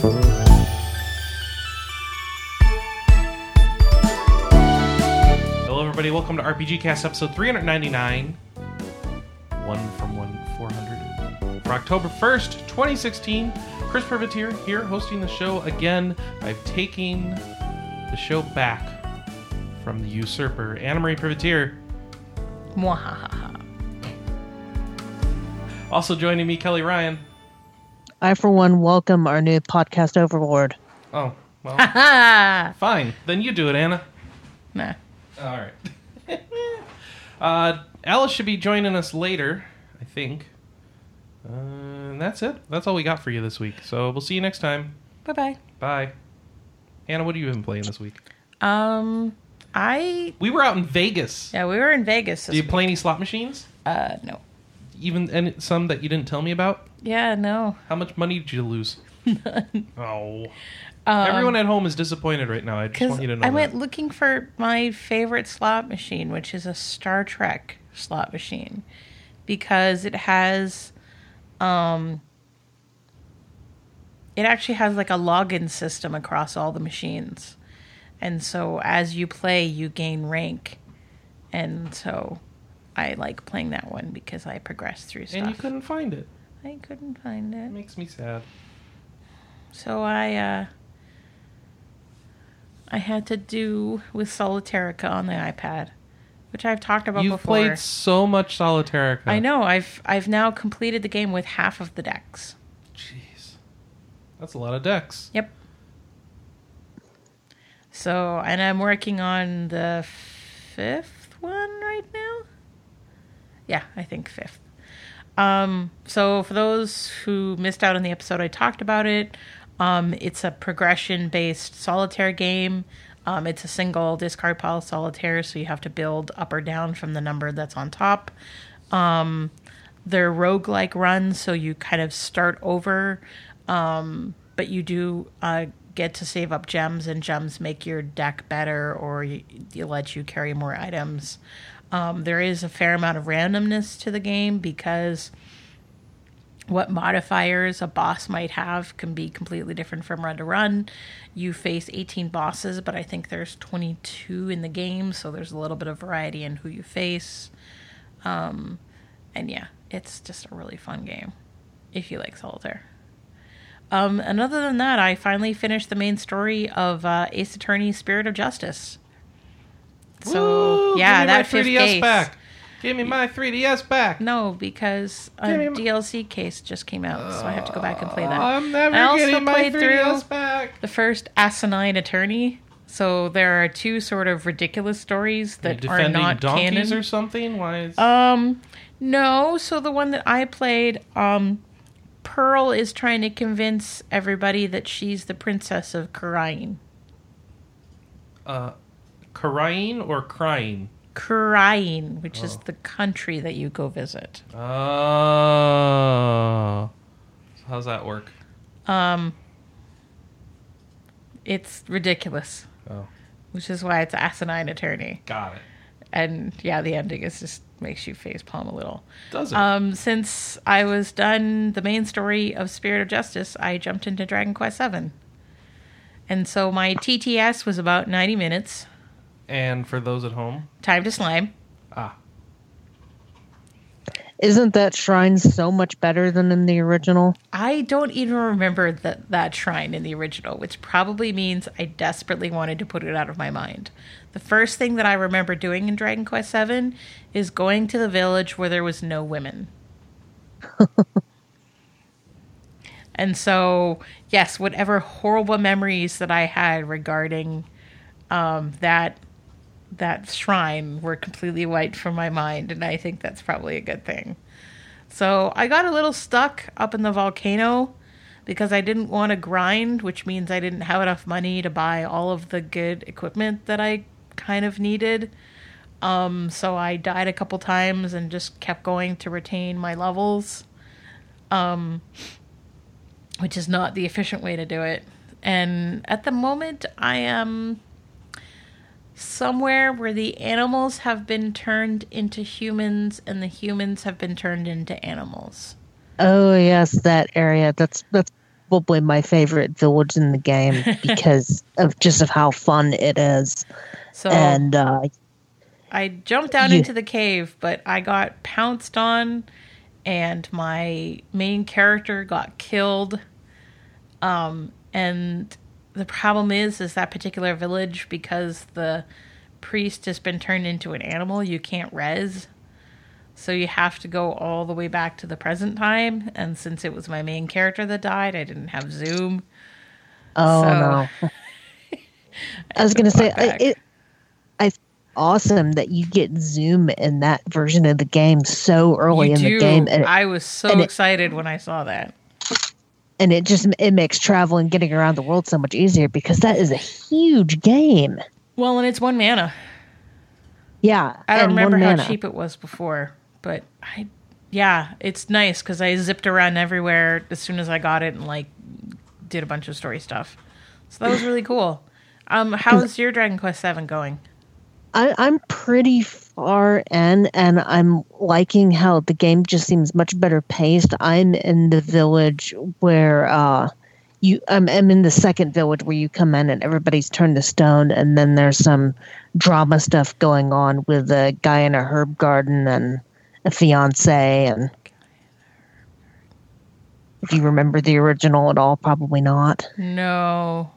Hello, everybody. Welcome to RPGCast episode 399. One from one 400. For October 1st, 2016. Chris Privitere here hosting the show again. I've taken the show back from the usurper, Anna Marie Privitere. Mwahaha. Also joining me, Kelly Ryan. I, for one, welcome our new podcast overlord. Oh, well, fine. Then you do it, Anna. nah. All right. uh, Alice should be joining us later, I think. Uh, and that's it. That's all we got for you this week. So we'll see you next time. Bye bye. Bye. Anna, what have you been playing this week? Um, I We were out in Vegas. yeah, we were in Vegas. Do you week. play any slot machines? Uh, no. Even and some that you didn't tell me about? Yeah, no. How much money did you lose? None. Oh. Everyone at home is disappointed right now. I just want you to know I went that. looking for my favorite slot machine, which is a Star Trek slot machine, because it has, um, it actually has like a login system across all the machines, and so as you play, you gain rank, and so I like playing that one because I progress through stuff. And you couldn't find it. I couldn't find It it, makes me sad. so I uh, I had to do with Solitairica on the iPad, which I've talked about before. You've before. played so much Solitairica. I know I've I've now completed the game with half of the decks. Jeez. That's a lot of decks. Yep. So, and I'm working on the fifth one. Yeah, I think fifth. Um, so for those who missed out on the episode, I talked about it. Um, it's a progression-based solitaire game. Um, it's a single discard pile solitaire, so you have to build up or down from the number that's on top. Um, they're roguelike runs, so you kind of start over, um, but you do uh, get to save up gems, and gems make your deck better or you, you let you carry more items. Um, there is a fair amount of randomness to the game because what modifiers a boss might have can be completely different from run to run. You face 18 bosses, but I think there's 22 in the game, so there's a little bit of variety in who you face. Um, and yeah, it's just a really fun game if you like solitaire. Um, and other than that, I finally finished the main story of uh, Ace Attorney: Spirit of Justice. So Woo! yeah, Give me that my fifth 3DS case. back. Give me my 3DS back. No, because a my- DLC case just came out, so I have to go back and play that. I'm never I also getting my 3DS back. the first Asinine Attorney. So there are two sort of ridiculous stories Are that are defending not donkeys canon. or something? Why is Um, no. So the one that I played, um, Pearl is trying to convince everybody that she's the princess of Khura'in. uh, crying or crying? Khura'in, which is Oh. the country that you go visit. Oh, so how's that work? Um, it's ridiculous, Oh, which is why it's Asinine Attorney. got it. And yeah, the ending is just makes you face palm a little. Does it? Um, since I was done the main story of Spirit of Justice, I jumped into Dragon Quest Seven, and so my TTS was about ninety minutes. And for those at home, Time to slime. ah, Isn't that shrine so much better than in the original? I don't even remember that that shrine in the original, which probably means I desperately wanted to put it out of my mind. The first thing that I remember doing in Dragon Quest Seven is going to the village where there was no women. and so, yes, whatever horrible memories that I had regarding um, that that shrine were completely wiped from my mind, and I think that's probably a good thing. So I got a little stuck up in the volcano because I didn't want to grind, which means I didn't have enough money to buy all of the good equipment that I kind of needed. Um, so I died a couple times and just kept going to retain my levels, um, which is not the efficient way to do it. And at the moment, I am somewhere where the animals have been turned into humans and the humans have been turned into animals. Oh yes, that area. That's that's probably my favorite village in the game because of just of how fun it is. So And uh, I jumped down You- into the cave, but I got pounced on, and my main character got killed. Um, and the problem is, is that particular village because the priest has been turned into an animal, you can't rez So you have to go all the way back to the present time. And since it was my main character that died, I didn't have Zoom. oh So- no, I was gonna say. I- it. I awesome that you get zoom in that version of the game so early you in do. the game, and, I was so and it- excited when I saw that. And it just it makes travel and getting around the world so much easier because that is a huge game. Well, and it's one mana. Yeah, I don't remember how mana. cheap it was before, but I, yeah, it's nice because I zipped around everywhere as soon as I got it and like did a bunch of story stuff. So that was really cool. Um, how's your Dragon Quest Seven going? I, I'm pretty far in, and I'm liking how the game just seems much better paced. I'm in the village where uh, you. I'm, I'm in the second village where you come in and everybody's turned to stone, and then there's some drama stuff going on with a guy in a herb garden and a fiance, and if you remember the original at all, probably not. No.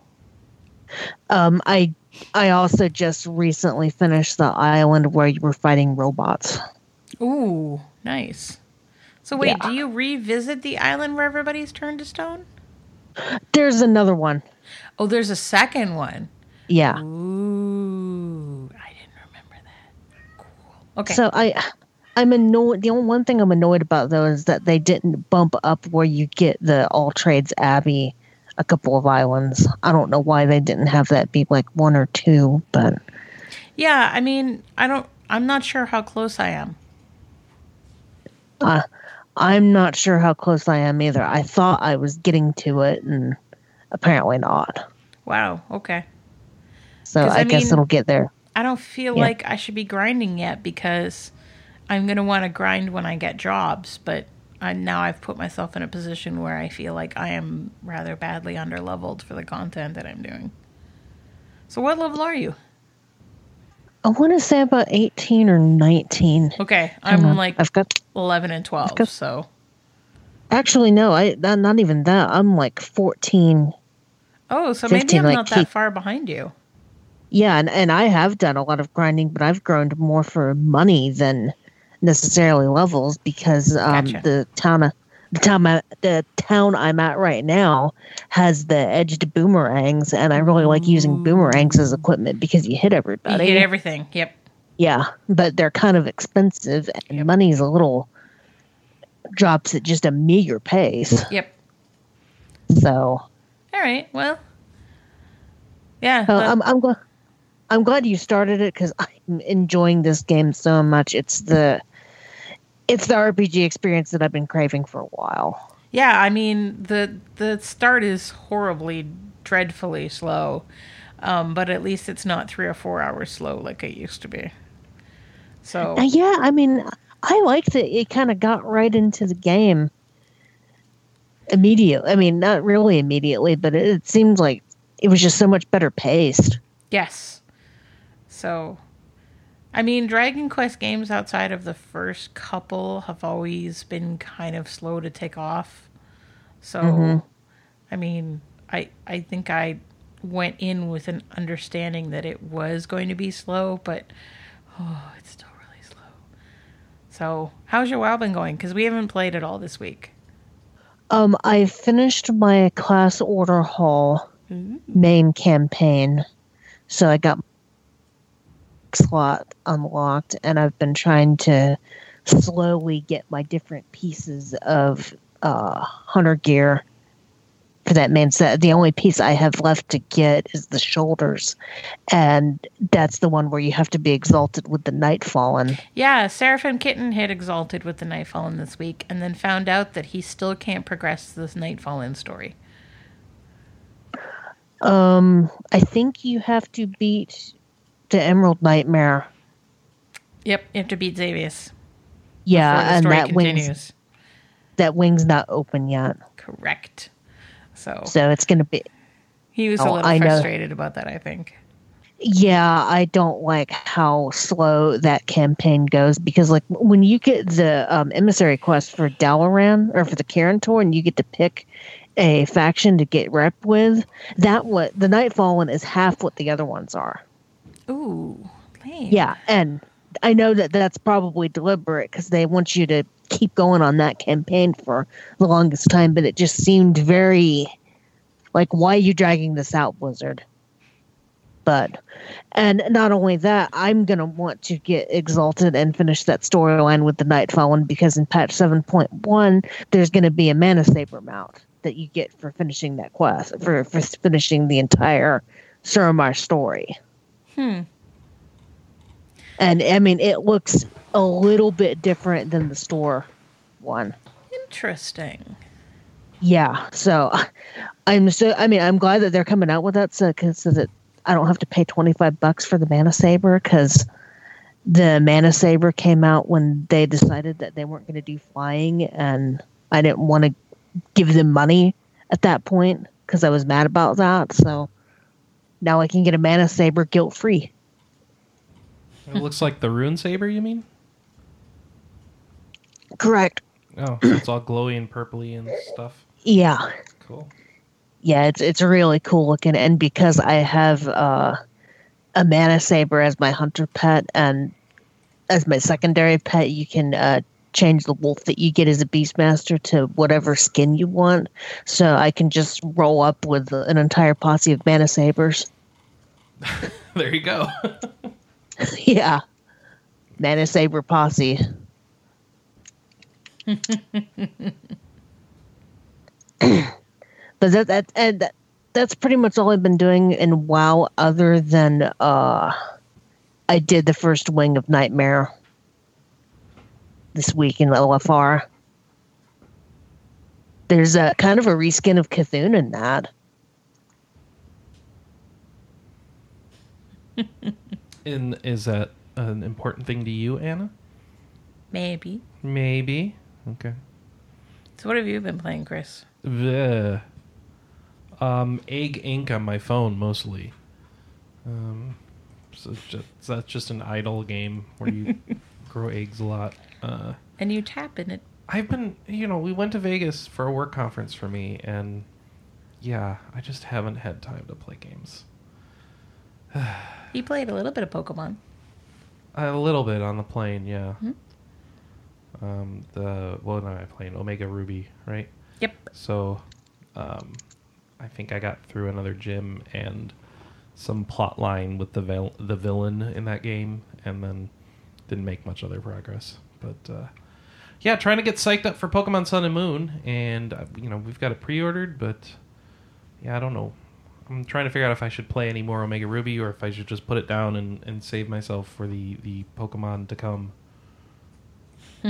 Um, I I also just recently finished the island where you were fighting robots. Ooh, nice. So wait, Yeah. do you revisit the island where everybody's turned to stone? There's another one. Oh, there's a second one. Yeah. Ooh, I didn't remember that. Cool. Okay. So I I'm annoyed the only one thing I'm annoyed about though is that they didn't bump up where you get the all trades abbey a couple of islands. I don't know why they didn't have that be like one or two, but yeah, I mean, I don't. I'm not sure how close I am. uh, I'm not sure how close I am either. I thought I was getting to it and apparently not. Wow. Okay. So I, I guess mean- it'll get there. I don't feel Yeah. like I should be grinding yet because I'm going to want to grind when I get jobs, but I, now I've put myself in a position where I feel like I am rather badly underleveled for the content that I'm doing. So what level are you? I want to say about 18 or 19. Okay, I'm on. like I've got 11 and 12, got- so actually no, I not, not even that. I'm like 14. Oh, so maybe I'm like, not that keep- far behind you. Yeah, and, and I have done a lot of grinding, but I've grown more for money than necessarily levels because um, Gotcha. the town the town I- the town I'm at right now has the edged boomerangs, and I really like using boomerangs as equipment because you hit You everybody. hit everything. Yep. yeah, but they're kind of expensive, and money's a little drops at just a meager pace. Yep. So All right. Well. Yeah. Uh, I'm I'm glad I'm glad you started it because I'm enjoying this game so much. It's the it's the RPG experience that I've been craving for a while. Yeah, I mean the the start is horribly, dreadfully slow, um, but at least it's not three or four hours slow like it used to be. So Uh, yeah, I mean, I like that it kind of got right into the game immediately. I mean, not really immediately, but it, it seems like it was just so much better paced. yes, so I mean Dragon Quest games outside of the first couple have always been kind of slow to take off. So I mean, I I think I went in with an understanding that it was going to be slow, but oh, it's still really slow. So, how's your WoW been going? Because we haven't played it all this week. Um, I finished my class order hall main campaign, so I got slot unlocked, and I've been trying to slowly get my different pieces of uh, hunter gear for that main set. The only piece I have left to get is the shoulders, and that's the one where you have to be exalted with the Nightfallen. Yeah, Seraphim Kitten hit Exalted with the Nightfallen this week, and then found out that he still can't progress this Nightfallen story. Um, I think you have to beat the Emerald Nightmare. Yep, you have to beat Xavius Yeah, the and that continues. wings that wing's not open yet. Correct. So, So it's going to be he was a Oh, little I know. frustrated about that, I think. Yeah, I don't like how slow that campaign goes because, like, when you get the um, emissary quest for Dalaran or for the Kirin Tor, and you get to pick a faction to get rep with, that what the Nightfall one is half what the other ones are. Ooh, lame. Yeah, and I know that that's probably deliberate because they want you to keep going on that campaign for the longest time, but it just seemed very like, why are you dragging this out, Blizzard? But, and not only that, I'm going to want to get exalted and finish that storyline with the Nightfall one because in patch 7.1, there's going to be a Mana Saber mount that you get for finishing that quest, for, for finishing the entire Suramar story. Hmm. And I mean, it looks a little bit different than the store one. Interesting. Yeah. So I'm so, I mean, I'm glad that they're coming out with that so, cause so that I don't have to pay 25 bucks for the Mana Saber because the Mana Saber came out when they decided that they weren't going to do flying. And I didn't want to give them money at that point because I was mad about that. So now I can get a Mana Saber guilt free. It looks like the rune saber. You mean? Correct. Oh, so it's all glowy and purpley and stuff. Yeah. Cool. yeah, it's it's really cool looking, and because I have uh, a mana saber as my hunter pet and as my secondary pet, you can uh, change the wolf that you get as a beastmaster to whatever skin you want. So I can just roll up with an entire posse of mana sabers. There you go. yeah, mana saber posse. but that that and that, that's pretty much all I've been doing in WoW, other than uh, I did the first wing of Nightmare this week in LFR. There's a kind of a reskin of Cthulhu in that. and is that an important thing to you, Anna? Maybe. Maybe. Okay. So, what have you been playing, Chris? Bleh. Um, Egg, Inc. on my phone mostly. Um, so it's just, that's just an idle game where you grow eggs a lot. Uh, And you tap in it. I've been, you know, we went to Vegas for a work conference for me, and yeah, I just haven't had time to play games. You played a little bit of Pokemon. A little bit on the plane, yeah. Mhm. Um, the what am I playing? Omega Ruby, right? Yep. So, um, I think I got through another gym and some plot line with the vil- the villain in that game, and then didn't make much other progress. But uh, yeah, trying to get psyched up for Pokemon Sun and Moon, and uh, you know we've got it pre-ordered, but yeah, I don't know. I'm trying to figure out if I should play any more Omega Ruby or if I should just put it down and, and save myself for the, the Pokemon to come.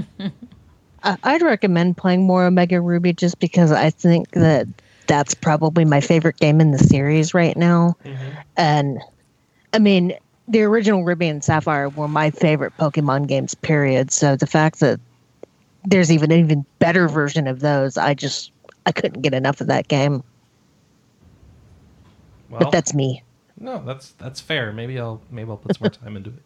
I- I'd recommend playing more Omega Ruby just because I think that that's probably my favorite game in the series right now. And I mean, the original Ruby and Sapphire were my favorite Pokemon games, period. So the fact that there's even an even better version of those, I just I couldn't get enough of that game. Well, But that's me. No, that's that's fair. Maybe I'll maybe I'll put some more time into it.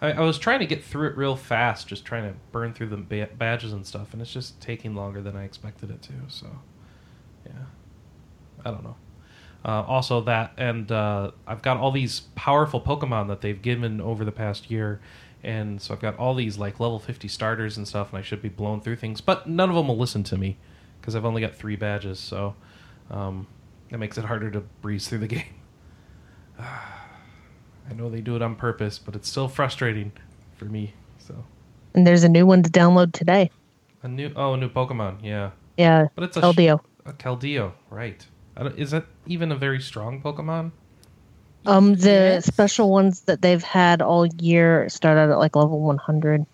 I, I was trying to get through it real fast, just trying to burn through the ba- badges and stuff, and it's just taking longer than I expected it to. So, yeah, I don't know. Uh, also, that and uh, I've got all these powerful Pokemon that they've given over the past year, and so I've got all these like level fifty starters and stuff, and I should be blown through things, but none of them will listen to me because I've only got three badges, so um, that makes it harder to breeze through the game. I know they do it on purpose, but it's still frustrating for me. So And there's a new one to download today. a new oh, a new Pokemon, yeah, Yeah, but it's a Keldeo. a Keldeo, right? I don't, is that even a very strong Pokemon? Um, the Yes. special ones that they've had all year start out at like level 100.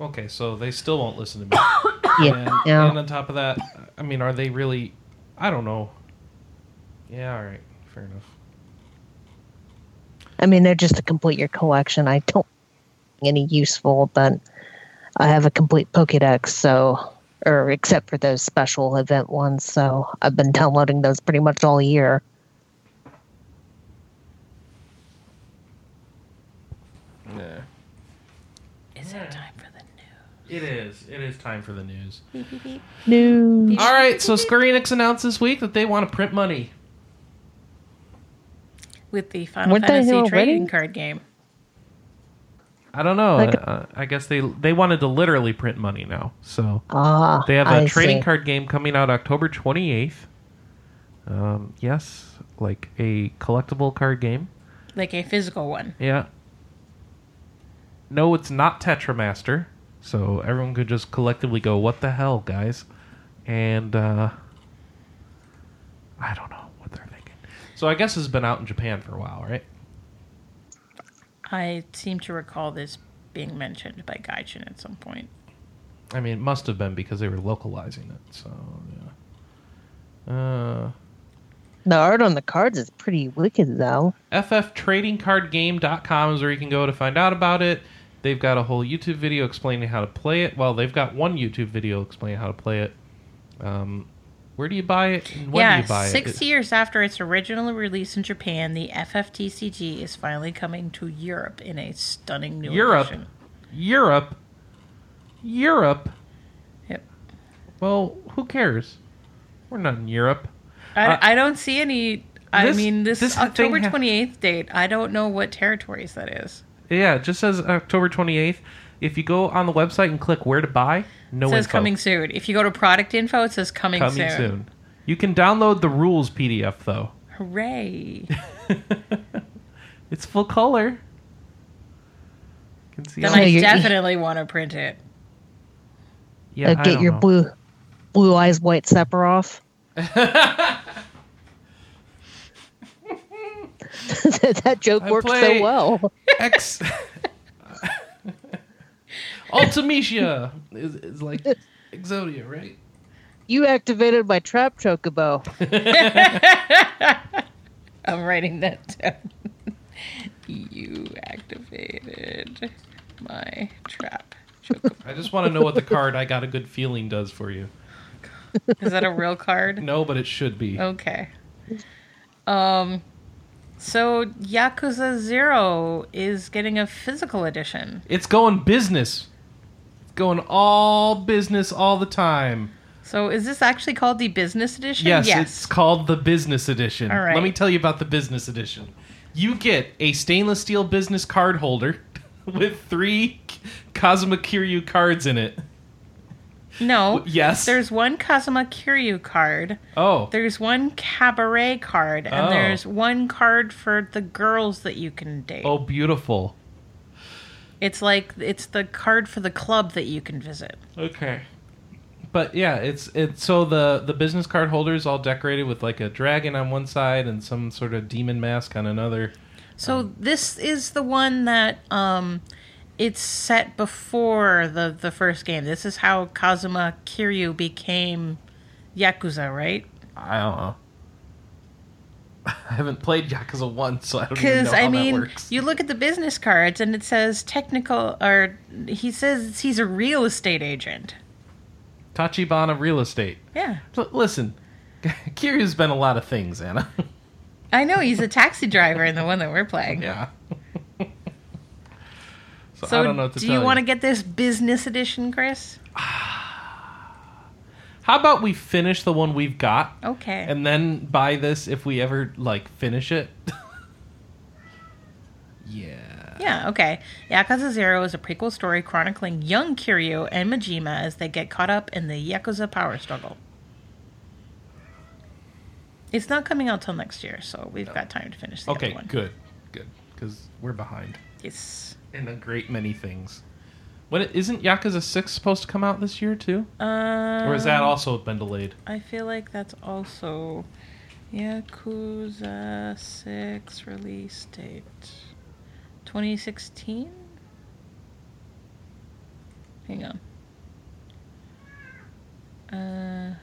Okay, so they still won't listen to me. Yeah, and, yeah. and on top of that, I mean, are they really? I don't know. Yeah, all right, fair enough. I mean, they're just to complete your collection. I don't any useful, but I have a complete Pokédex, so or except for those special event ones. So I've been downloading those pretty much all year. Yeah. Is it time for the news? It is. It is time for the news. Beep, beep, beep. News. All right, so Square Enix announced this week that they want to print money. With the Final Weren't Fantasy trading already? card game. I don't know. Like- uh, I guess they they wanted to literally print money now. So Ah, they have a I trading see. card game coming out October 28th. Um, yes, like a collectible card game. Like a physical one. Yeah. No, it's not Tetramaster. So everyone could just collectively go, "What the hell, guys?" And uh, I don't know what they're thinking. So I guess it's been out in Japan for a while, right? I seem to recall this being mentioned by Gaijin at some point. I mean, it must have been because they were localizing it. So yeah. Uh, The art on the cards is pretty wicked, though. FFTradingCardGame.com is where you can go to find out about it. They've got a whole YouTube video explaining how to play it. Well, they've got one YouTube video explaining how to play it. Um, where do you buy it? And when yeah, do you buy six it? years after its original release in Japan, the FFTCG is finally coming to Europe in a stunning new Europe. edition. Europe. Europe. Yep. Well, who cares? We're not in Europe. I, Uh, I don't see any. I this- mean, this, this October ha- 28th date, I don't know what territories that is. Yeah, it just says October 28th. If you go on the website and click where to buy, no It says info. coming soon. If you go to product info, it says coming, Coming soon. soon. You can download the rules PDF though. Hooray. It's full color. You can see then all- I you're- definitely want to print it. yeah, Uh, I get don't your know. blue, blue eyes, white Sephiroth. that joke I worked play- so well. X. Ultimecia is, is like Exodia, right? You activated my trap chocobo. I'm writing that down. you activated my trap. Chocobo. I just want to know what the card I got a good feeling does for you. Is that a real card? No, but it should be. Okay. Um so Yakuza 0 is getting a physical edition. It's going business. Going all business all the time. So is this actually called the business edition? Yes, it's called the business edition. All right. Let me tell you about the business edition. You get a stainless steel business card holder with three Kazuma Kiryu cards in it. No. Yes. There's one Kazuma Kiryu card. Oh. There's one cabaret card, and Oh. there's one card for the girls that you can date. Oh, beautiful. It's like it's the card for the club that you can visit. Okay. But yeah, it's it's so the the business card holder is all decorated with like a dragon on one side and some sort of demon mask on another. So this is the one that um it's set before the the first game. This is how Kazuma Kiryu became Yakuza, right? I don't know. I haven't played Yakuza 1, so I don't even know Because how I mean, that works. you look at the business cards and it says technical, or he says he's a real estate agent. Tachibana real estate. Yeah, L- listen, Kiryu's been a lot of things, Anna. I know he's a taxi driver in the one that we're playing. yeah. so, So I don't know what to do tell you want to get this business edition, Chris? How about we finish the one we've got Okay. and then buy this if we ever like finish it? yeah. Yeah, okay. Yakuza Zero is a prequel story chronicling young Kiryu and Majima as they get caught up in the Yakuza power struggle. It's not coming out till next year, so we've got time to finish the Okay, other one. good. Good. Cuz we're behind Yes. in a great many things. When it, isn't Yakuza 6 supposed to come out this year too? Uh, Or has that also been delayed? I feel like that's also Yakuza 6 release date 2016? Hang on. Uh,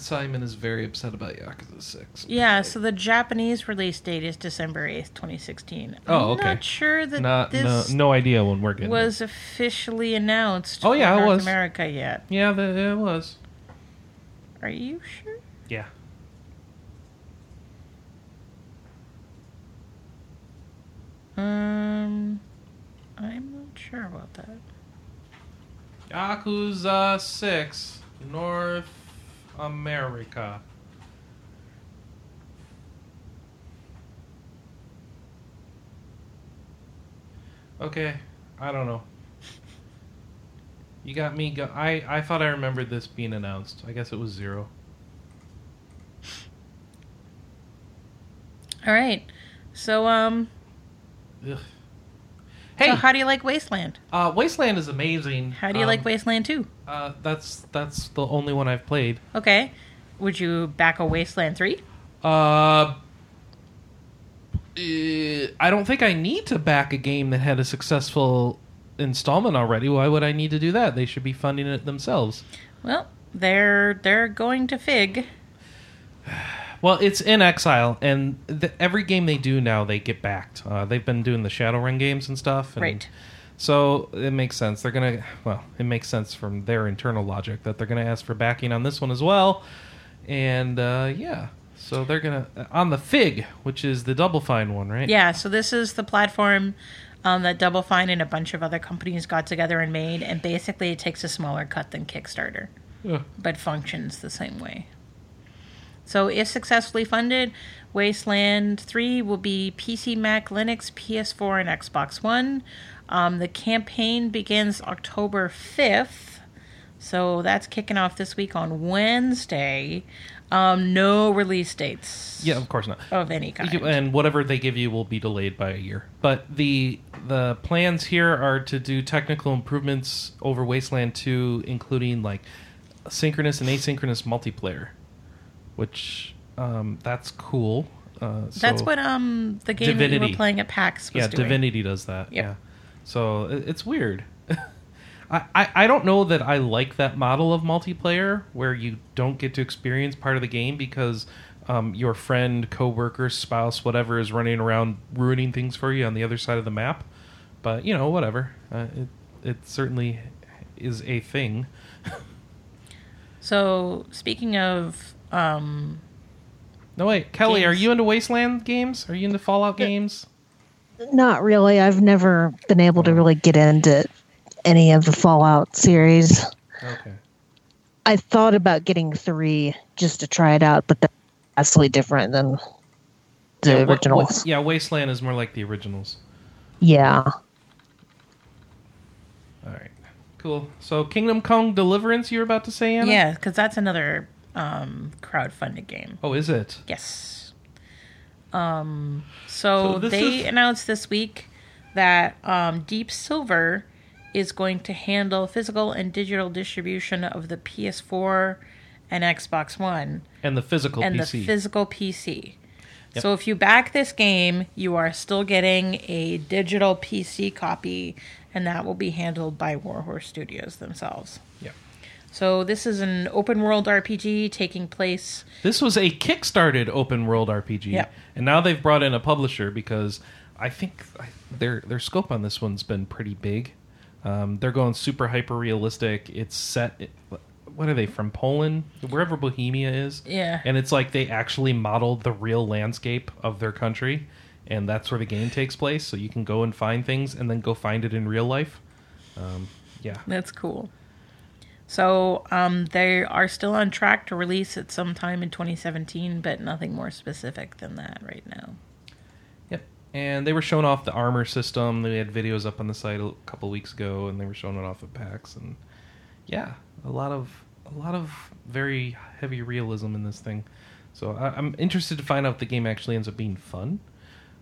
Simon is very upset about Yakuza 6. yeah, so the Japanese release date is December 8th, 2016. Oh, I'm okay. not sure that Not this no idea when we're getting it. was officially announced Oh, for yeah, it North was. America yet. Yeah, the, it was. Are you sure? Yeah. Um, I'm not sure about that. Yakuza 6, North America. Okay, I don't know. You got me. Go- I I thought I remembered this being announced. I guess it was zero. All right. So, um, Ugh. Hey, so how do you like Wasteland? uh, Wasteland is amazing. How do you Um, like Wasteland 2? Uh, that's that's the only one I've played. Okay. Would you back a Wasteland 3? Uh, eh, I don't think I need to back a game that had a successful installment already. Why would I need to do that? They should be funding it themselves. Well, they're they're going to Fig. Well, it's inXile, and the, every game they do now, they get backed. Uh, they've been doing the Shadowrun games and stuff, and Right. So it makes sense. They're gonna, well, it makes sense from their internal logic that they're gonna ask for backing on this one as well, and uh, yeah. So they're gonna on the Fig, which is the Double Fine one, right? Yeah, so this is the platform um, that Double Fine and a bunch of other companies got together and made, and basically it takes a smaller cut than Kickstarter, Yeah. but functions the same way. So, if successfully funded, Wasteland 3 will be PC, Mac, Linux, PS4, and Xbox One. Um, the campaign begins October 5th, so that's kicking off this week on Wednesday. Um, no release dates Yeah, of course not. of any kind. And whatever they give you will be delayed by a year. But the the plans here are to do technical improvements over Wasteland 2, including like synchronous and asynchronous multiplayer, which um, that's cool. Uh, That's what um the game that you were playing at PAX was yeah, doing. Divinity does that. Yep. Yeah, so it- it's weird. I, I I don't know that I like that model of multiplayer where you don't get to experience part of the game because um, your friend, coworker, spouse, whatever is running around ruining things for you on the other side of the map. But you know, whatever. Uh, it it certainly is a thing. So speaking of um No wait, Kelly, are you into Wasteland games? Are you into Fallout games? Not really. I've never been able to really get into any of the Fallout series. Okay. I thought about getting three just to try it out, but that's vastly different than the Yeah, wa- wa- originals. yeah, Wasteland is more like the originals. yeah. All right. Cool. So Kingdom Come Deliverance, you were about to say, Anna? yeah, because that's another um crowdfunded game. Oh, is it? Yes. Um so, So they is- announced this week that um Deep Silver is going to handle physical and digital distribution of the PS4 and Xbox One. And the physical and PC. the physical PC. Yep. So if you back this game, you are still getting a digital PC copy, and that will be handled by Warhorse Studios themselves. So this is an open world RPG taking place. This was a kickstarted open world RPG, and now they've brought in a publisher because I think their their scope on this one's been pretty big. Um, they're going super hyper realistic. It's set. What are they from Poland? Wherever Bohemia is. Yeah. And it's like they actually modeled the real landscape of their country, and that's where the game takes place. So you can go and find things, and then go find it in real life. Um, yeah. That's cool. So um, they are still on track to release it sometime in 2017, but nothing more specific than that right now. Yep. And they were showing off the armor system. They had videos up on the site a couple weeks ago, and they were showing it off at PAX. And yeah, a lot of a lot of very heavy realism in this thing. So I, I'm interested to find out if the game actually ends up being fun.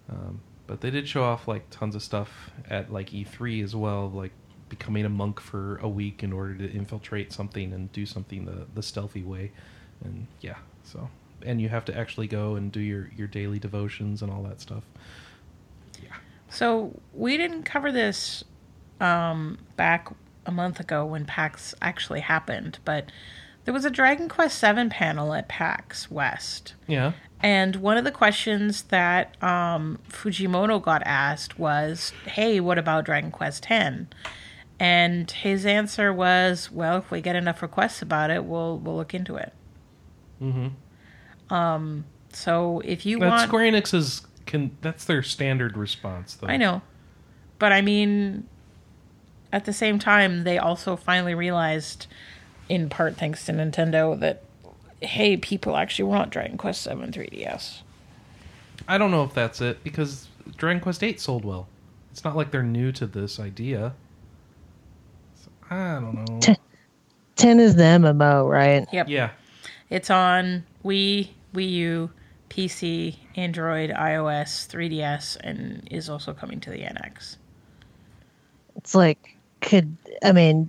Um, but they did show off like tons of stuff at like E3 as well, like becoming a monk for a week in order to infiltrate something and do something the the stealthy way. And yeah, so and you have to actually go and do your your daily devotions and all that stuff. Yeah. So we didn't cover this um, back a month ago when PAX actually happened, but there was a Dragon Quest VII panel at PAX West. Yeah. And one of the questions that um, Fujimoto got asked was, "Hey, what about Dragon Quest X?" And his answer was, "Well, if we get enough requests about it, we'll we'll look into it." Mhm. Um, so if you want, Square Enix's. Can that's their standard response though. I know, but I mean, at the same time, they also finally realized, in part thanks to Nintendo, that hey, people actually want Dragon Quest Seven 3DS. I don't know if that's it because Dragon Quest Eight sold well. It's not like they're new to this idea. So, I don't know. T- 10 is the MMO, right? Yep. yeah, It's on Wii, Wii U, PC, Android, iOS, 3DS, and is also coming to the NX. It's like, could, I mean,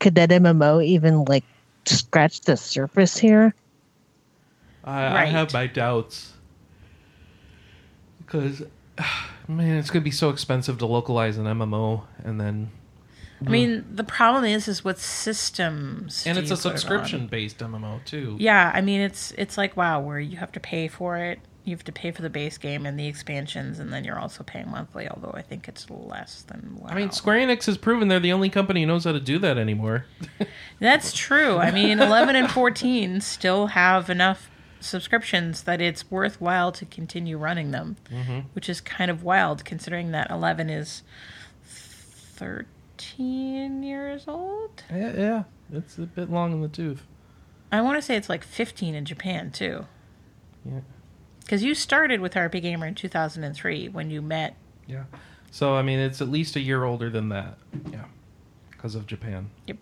could that MMO even like scratch the surface here? I, I have my doubts because man, it's gonna be so expensive to localize an MMO, and then I mean, the problem is, is with systems, and it's a put it on? subscription based MMO too. Yeah, I mean, it's it's like WoW, where you have to pay for it. You have to pay for the base game and the expansions, and then you're also paying monthly. Although I think it's less than WoW. I mean, Square Enix has proven they're the only company who knows how to do that anymore. That's true. I mean, 11 and 14 still have enough subscriptions that it's worthwhile to continue running them, mm-hmm. which is kind of wild considering that 11 is 13 years old. Yeah, yeah, it's a bit long in the tooth. I want to say it's like 15 in Japan, too. Yeah. Because you started with RPGamer in 2003 when you met. Yeah. So I mean, it's at least a year older than that. Yeah, because of Japan. Yep.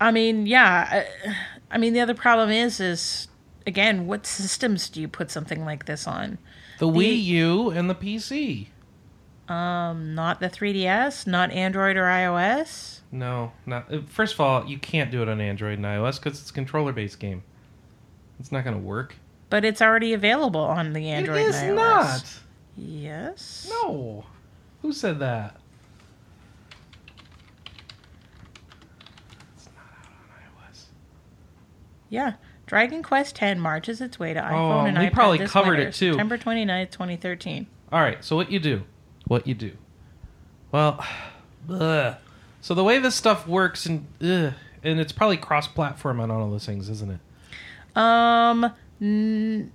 I mean, yeah. I, I mean, the other problem is, is again, what systems do you put something like this on? The Wii U and the PC. Um, not the 3DS, not Android or iOS. No, not. uh, First of all, you can't do it on Android and iOS because it's a controller-based game. It's not going to work. But it's already available on the Android it is and iOS. not. Yes. No. Who said that? It's not out on iOS. Yeah. Dragon Quest X marches its way to iPhone Oh, and we iPad probably this covered winter, it, too. September 29th, 2013. All right. So what you do? What you do? Well, ugh. so the way this stuff works, and ugh, and it's probably cross-platform on all of those things, isn't it? Um, n-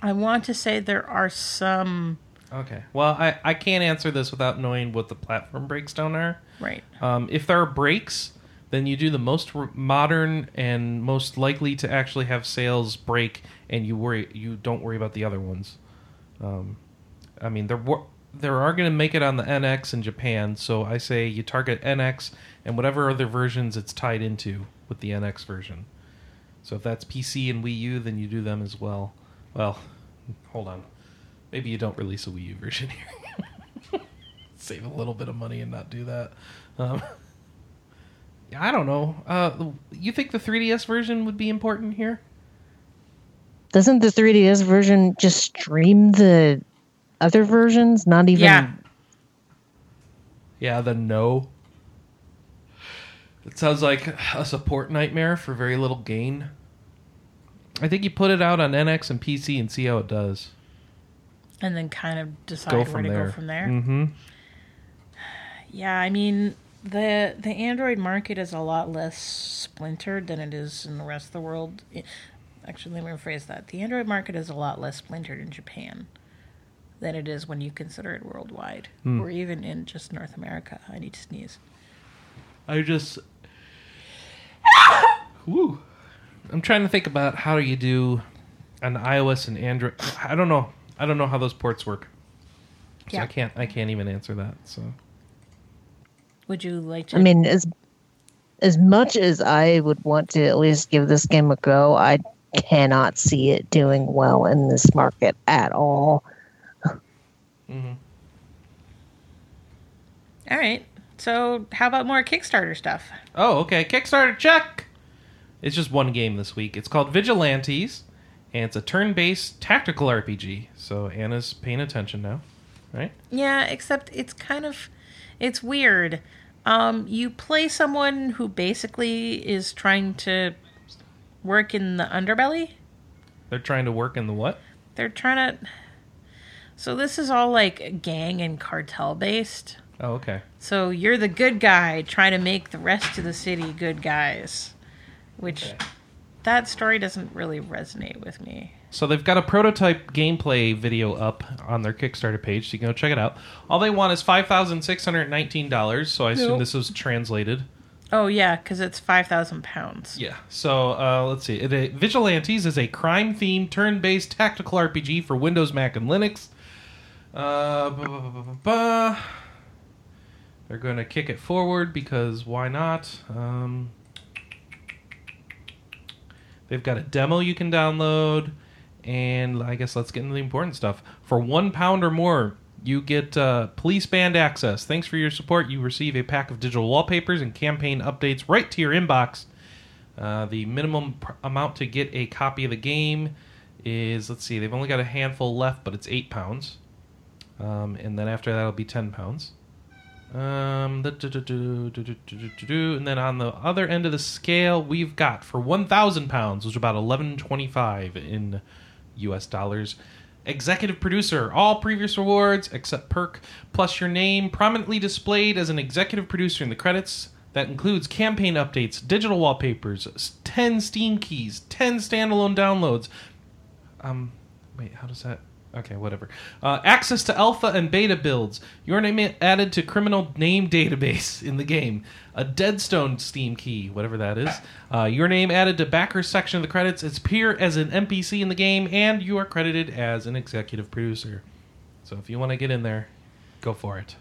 I want to say there are some. Okay. Well, I, I can't answer this without knowing what the platform breakdown are. Right. Um, if there are breaks, then you do the most r- modern and most likely to actually have sales break, and you worry you don't worry about the other ones. Um, I mean, there were there are going to make it on the NX in Japan, so I say you target NX and whatever other versions it's tied into with the NX version. So if that's PC and Wii U, then you do them as well. Well, hold on. Maybe you don't release a Wii U version here. Save a little bit of money and not do that. Um, I don't know. Uh, you think the 3DS version would be important here? Doesn't the 3DS version just stream the other versions? Not even. Yeah. Yeah, then no. It sounds like a support nightmare for very little gain. I think you put it out on NX and PC and see how it does. And then kind of decide Go where from to there. go from there. Mm-hmm. Yeah, I mean the the Android market is a lot less splintered than it is in the rest of the world. Actually, let me rephrase that. The Android market is a lot less splintered in Japan than it is when you consider it worldwide, Hmm. or even in just North America. I need to sneeze. I just. Woo. I'm trying to think about how you do an iOS and Android. I don't know. I don't know how those ports work. So Yeah. I can't. I can't even answer that. So Would you like to? I mean, as as much as I would want to at least give this game a go, I cannot see it doing well in this market at all. All right. So, how about more Kickstarter stuff? Oh, okay. Kickstarter check. It's just one game this week. It's called Vigilantes, and it's a turn-based tactical RPG. So Anna's paying attention now, right? Yeah, except it's kind of it's weird. Um, you play someone who basically is trying to work in the underbelly. They're trying to work in the what? They're trying to. So this is all like gang and cartel based. Oh, okay. So you're the good guy trying to make the rest of the city good guys, which Okay. that story doesn't really resonate with me. So they've got a prototype gameplay video up on their Kickstarter page, so you can go check it out. All they want is five thousand six hundred nineteen dollars. So I assume Yep. this was translated. Oh yeah, because it's five thousand pounds. Yeah. So uh, let's see. It, Vigilantes is a crime-themed, turn-based tactical RPG for Windows, Mac, and Linux. Uh. They're going to kick it forward because why not? Um, they've got a demo you can download, and I guess let's get into the important stuff. For one pound or more, you get uh, police band access. Thanks for your support. You receive a pack of digital wallpapers and campaign updates right to your inbox. Uh, the minimum pr- amount to get a copy of the game is let's see, they've only got a handful left, but it's eight pounds. Um, and then after that, it'll be 10 pounds. Um, and then on the other end of the scale, we've got for 1,000 pounds, which is about 1125 in US dollars. Executive producer, all previous rewards except perk, plus your name prominently displayed as an executive producer in the credits. That includes campaign updates, digital wallpapers, 10 Steam keys, 10 standalone downloads. Um, wait, how does that? Okay, whatever. Uh, access to alpha and beta builds. Your name added to criminal name database in the game. A Deadstone Steam key, whatever that is. Uh, your name added to backer section of the credits. It's appear as an NPC in the game, and you are credited as an executive producer. So if you want to get in there, go for it.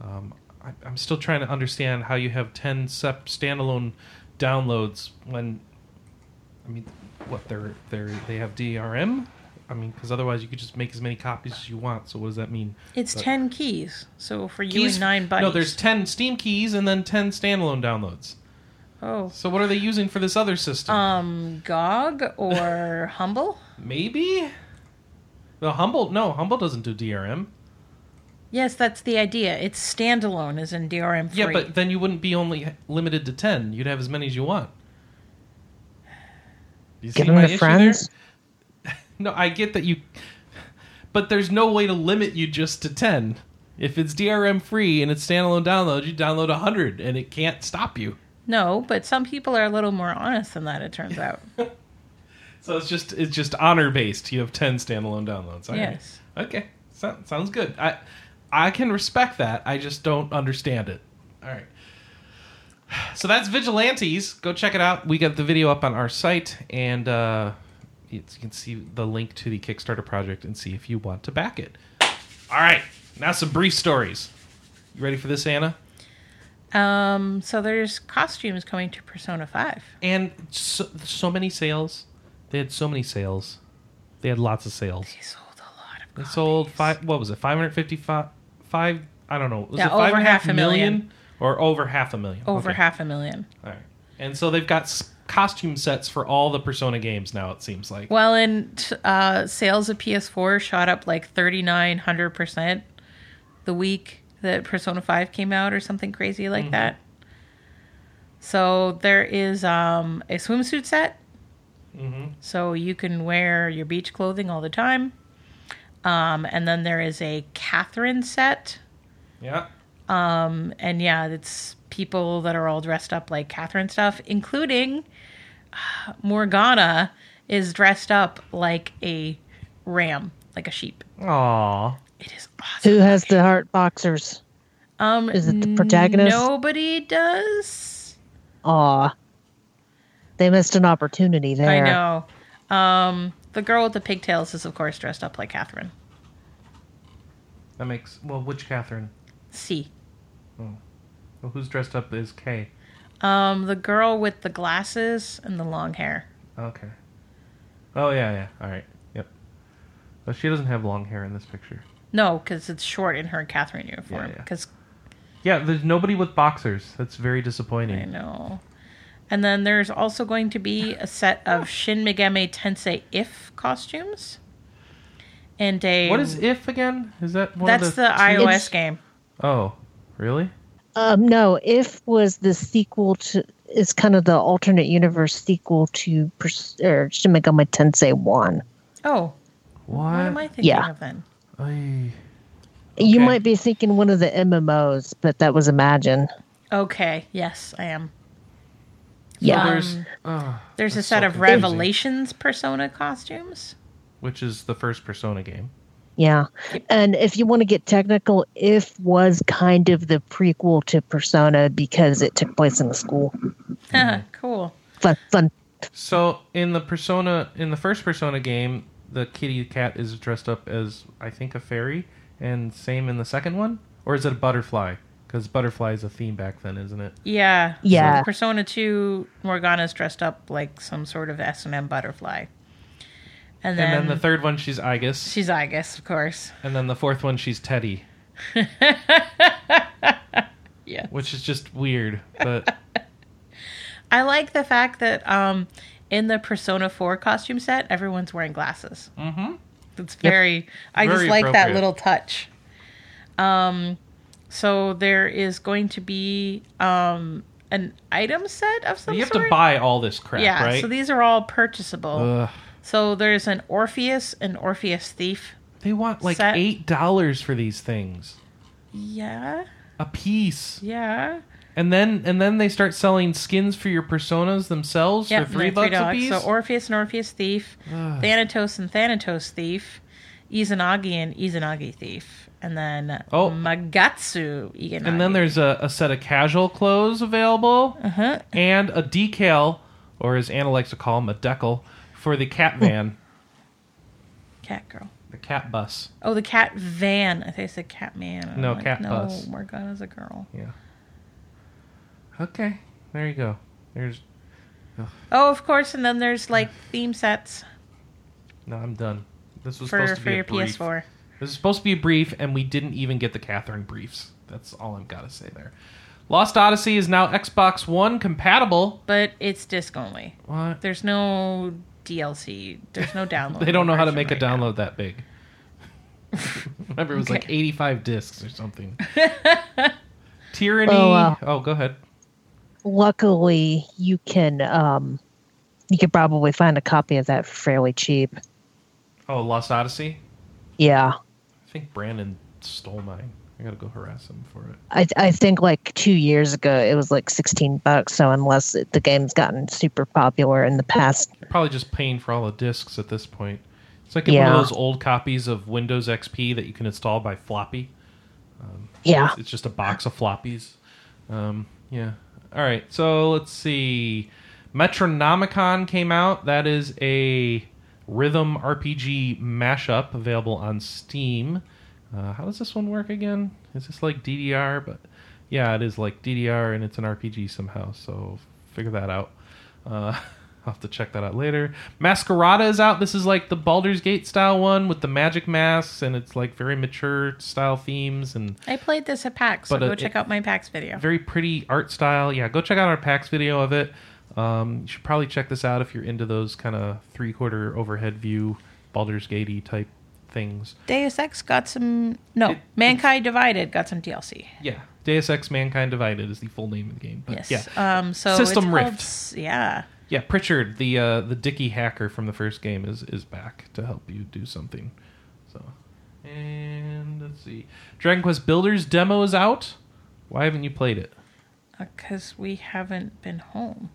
Um, I, I'm still trying to understand how you have 10 sep- standalone downloads when, I mean, what they're they're they have DRM. I mean, because otherwise you could just make as many copies as you want. So what does that mean? It's But- ten keys. So for you Keys- and nine buddies. No, there's 10 Steam keys and then 10 standalone downloads. oh So what are they using for this other system? um GOG or Humble. Maybe. No, Humble. No, Humble doesn't do DRM. Yes, that's the idea. It's standalone, as in DRM free. Yeah, but then you wouldn't be only limited to 10. You'd have as many as you want. You Give them my to friends. there? No, I get that you. But there's no way to limit you just to 10. If it's DRM free and it's standalone download, you download 100 and it can't stop you. no, but some people are a little more honest than that. It turns out. So it's just it's just honor based. You have 10 standalone downloads. All right. Yes. Okay. So, sounds good. I I can respect that. I just don't understand it. All right. So that's Vigilantes. Go check it out. We got the video up on our site, and uh, you can see the link to the Kickstarter project and see if you want to back it. All right. Now some brief stories. You ready for this, Anna? Um, so there's costumes coming to Persona Five. And so, so many sales. They had so many sales. They had lots of sales. They sold a lot of. They sold five. What was it? Five hundred fifty-five. Five. I don't know. Was Yeah, it five over and half half a million. or over half a million? Over Okay. half a million. All right. And so they've got costume sets for all the Persona games now. It seems like. Well, and uh, sales of PS4 shot up like 3,900% the week that Persona 5 came out, or something crazy like that. So there is um, a swimsuit set. hmm So you can wear your beach clothing all the time. Um, and then there is a Catherine set. Yeah. Um, and yeah, it's people that are all dressed up like Catherine stuff, including Morgana is dressed up like a ram, like a sheep. Aw. It is awesome. Who has the heart boxers? Um, Is it the protagonist? Nobody does. Aw. They missed an opportunity there. I know. Um, the girl with the pigtails is, of course, dressed up like Catherine. That makes well. Which Catherine? C. Well, who's dressed up as K? Um, the girl with the glasses and the long hair. Okay. Oh yeah, yeah. All right. Yep. But she doesn't have long hair in this picture. No, because it's short in her Catherine uniform. Yeah, yeah. Because Yeah, there's nobody with boxers. That's very disappointing. I know. And then there's also going to be a set of Shin Megami Tensei If costumes. And a What is if again? Is that one that's the, the, iOS game. Oh, really? Um, no, if was the sequel to is kind of the alternate universe sequel to Pers- or Shin Megami Tensei One. Oh, What? what am I thinking Yeah. of then? Ay. You might be thinking one of the MMOs, but that was Imagine. Okay, yes, I am. Yeah. So there's, Um, oh, There's a set so of confusing. Revelations Persona costumes. which is the first Persona game. Yeah. And if you want to get technical, if was kind of the prequel to Persona because it took place in a school. Cool. Fun, fun. So in the Persona, in the first Persona game, the kitty cat is dressed up as I think a fairy, and same in the second one, or is it a butterfly? Because butterfly is a theme back then, isn't it? Yeah. Yeah. So Persona 2, Morgana's dressed up like some sort of S&M butterfly. And then, and then the third one, she's Aigis, she's Aigis, of course. and then the fourth one, she's Teddy, Yeah. which is just weird. But I like the fact that um, in the Persona 4 costume set, everyone's wearing glasses. mm-hmm. It's very, I just like that little touch. Um, so there is going to be um, an item set of some you have sort. to buy all this crap, yeah, right? so these are all purchasable. Ugh. So there's an Orpheus and Orpheus Thief. They want like Set. eight dollars for these things Yeah, a piece, yeah. and then and then they start selling skins for your personas themselves Yep, for 3 they're bucks a piece. So Orpheus and Orpheus Thief, Ugh. Thanatos and Thanatos Thief, Izanagi and Izanagi Thief, and then Oh. Magatsu Izanagi. and then there's a, a set of casual clothes available, uh-huh. and a decal, or as Anna likes to call them, a decal for the cat van, Cat Girl. the cat bus. Oh, the cat van. I think I said cat man. I'm No, like, cat no, bus. Morgana's a girl. Yeah. Okay, there you go. There's Oh, of course, and then there's like theme sets no, I'm done. This was for supposed to for be your a brief. PS4. This is supposed to be a brief, and we didn't even get the Catherine briefs. That's all I've got to say there. Lost Odyssey is now Xbox One compatible. But it's disc only. What? There's no DLC. There's no download. They don't know how to version make a right now. download that big. Remember, it was like 85 discs or something. Tyranny. Oh, wow. oh, go ahead. Luckily, you can um, you could probably find a copy of that fairly cheap. Oh, Lost Odyssey. Yeah, I think Brandon stole mine. I gotta go harass him for it. I I think like two years ago it was like sixteen bucks. So unless it, the game's gotten super popular in the past, You're probably just paying for all the discs at this point. It's like one of those old copies of Windows XP that you can install by floppy. yeah, It's just a box of floppies. Um, yeah. All right. So let's see. Metronomicon came out. That is a rhythm RPG mashup available on Steam. Uh, how does this one work again? Is this like DDR? But yeah, it is like DDR and it's an RPG somehow. So figure that out. Uh, I'll have to check that out later. Masquerada is out. This is like the Baldur's Gate style one with the magic masks, and it's like very mature style themes and I played this at PAX, so uh, go it- check out my PAX video. very pretty art style. Yeah, go check out our PAX video of it. Um, you should probably check this out if you're into those kind of three quarter overhead view Baldur's Gatey type things. Deus Ex got some. No, It- Mankind Divided got some DLC. Yeah, Deus Ex: Mankind Divided is the full name of the game. But Yes. yeah, Um. So System Rift. Called, yeah. yeah. Pritchard, the uh, the Dicky hacker from the first game, is is back to help you do something. So, and let's see, Dragon Quest Builders demo is out. Why haven't you played it? Because we haven't been home.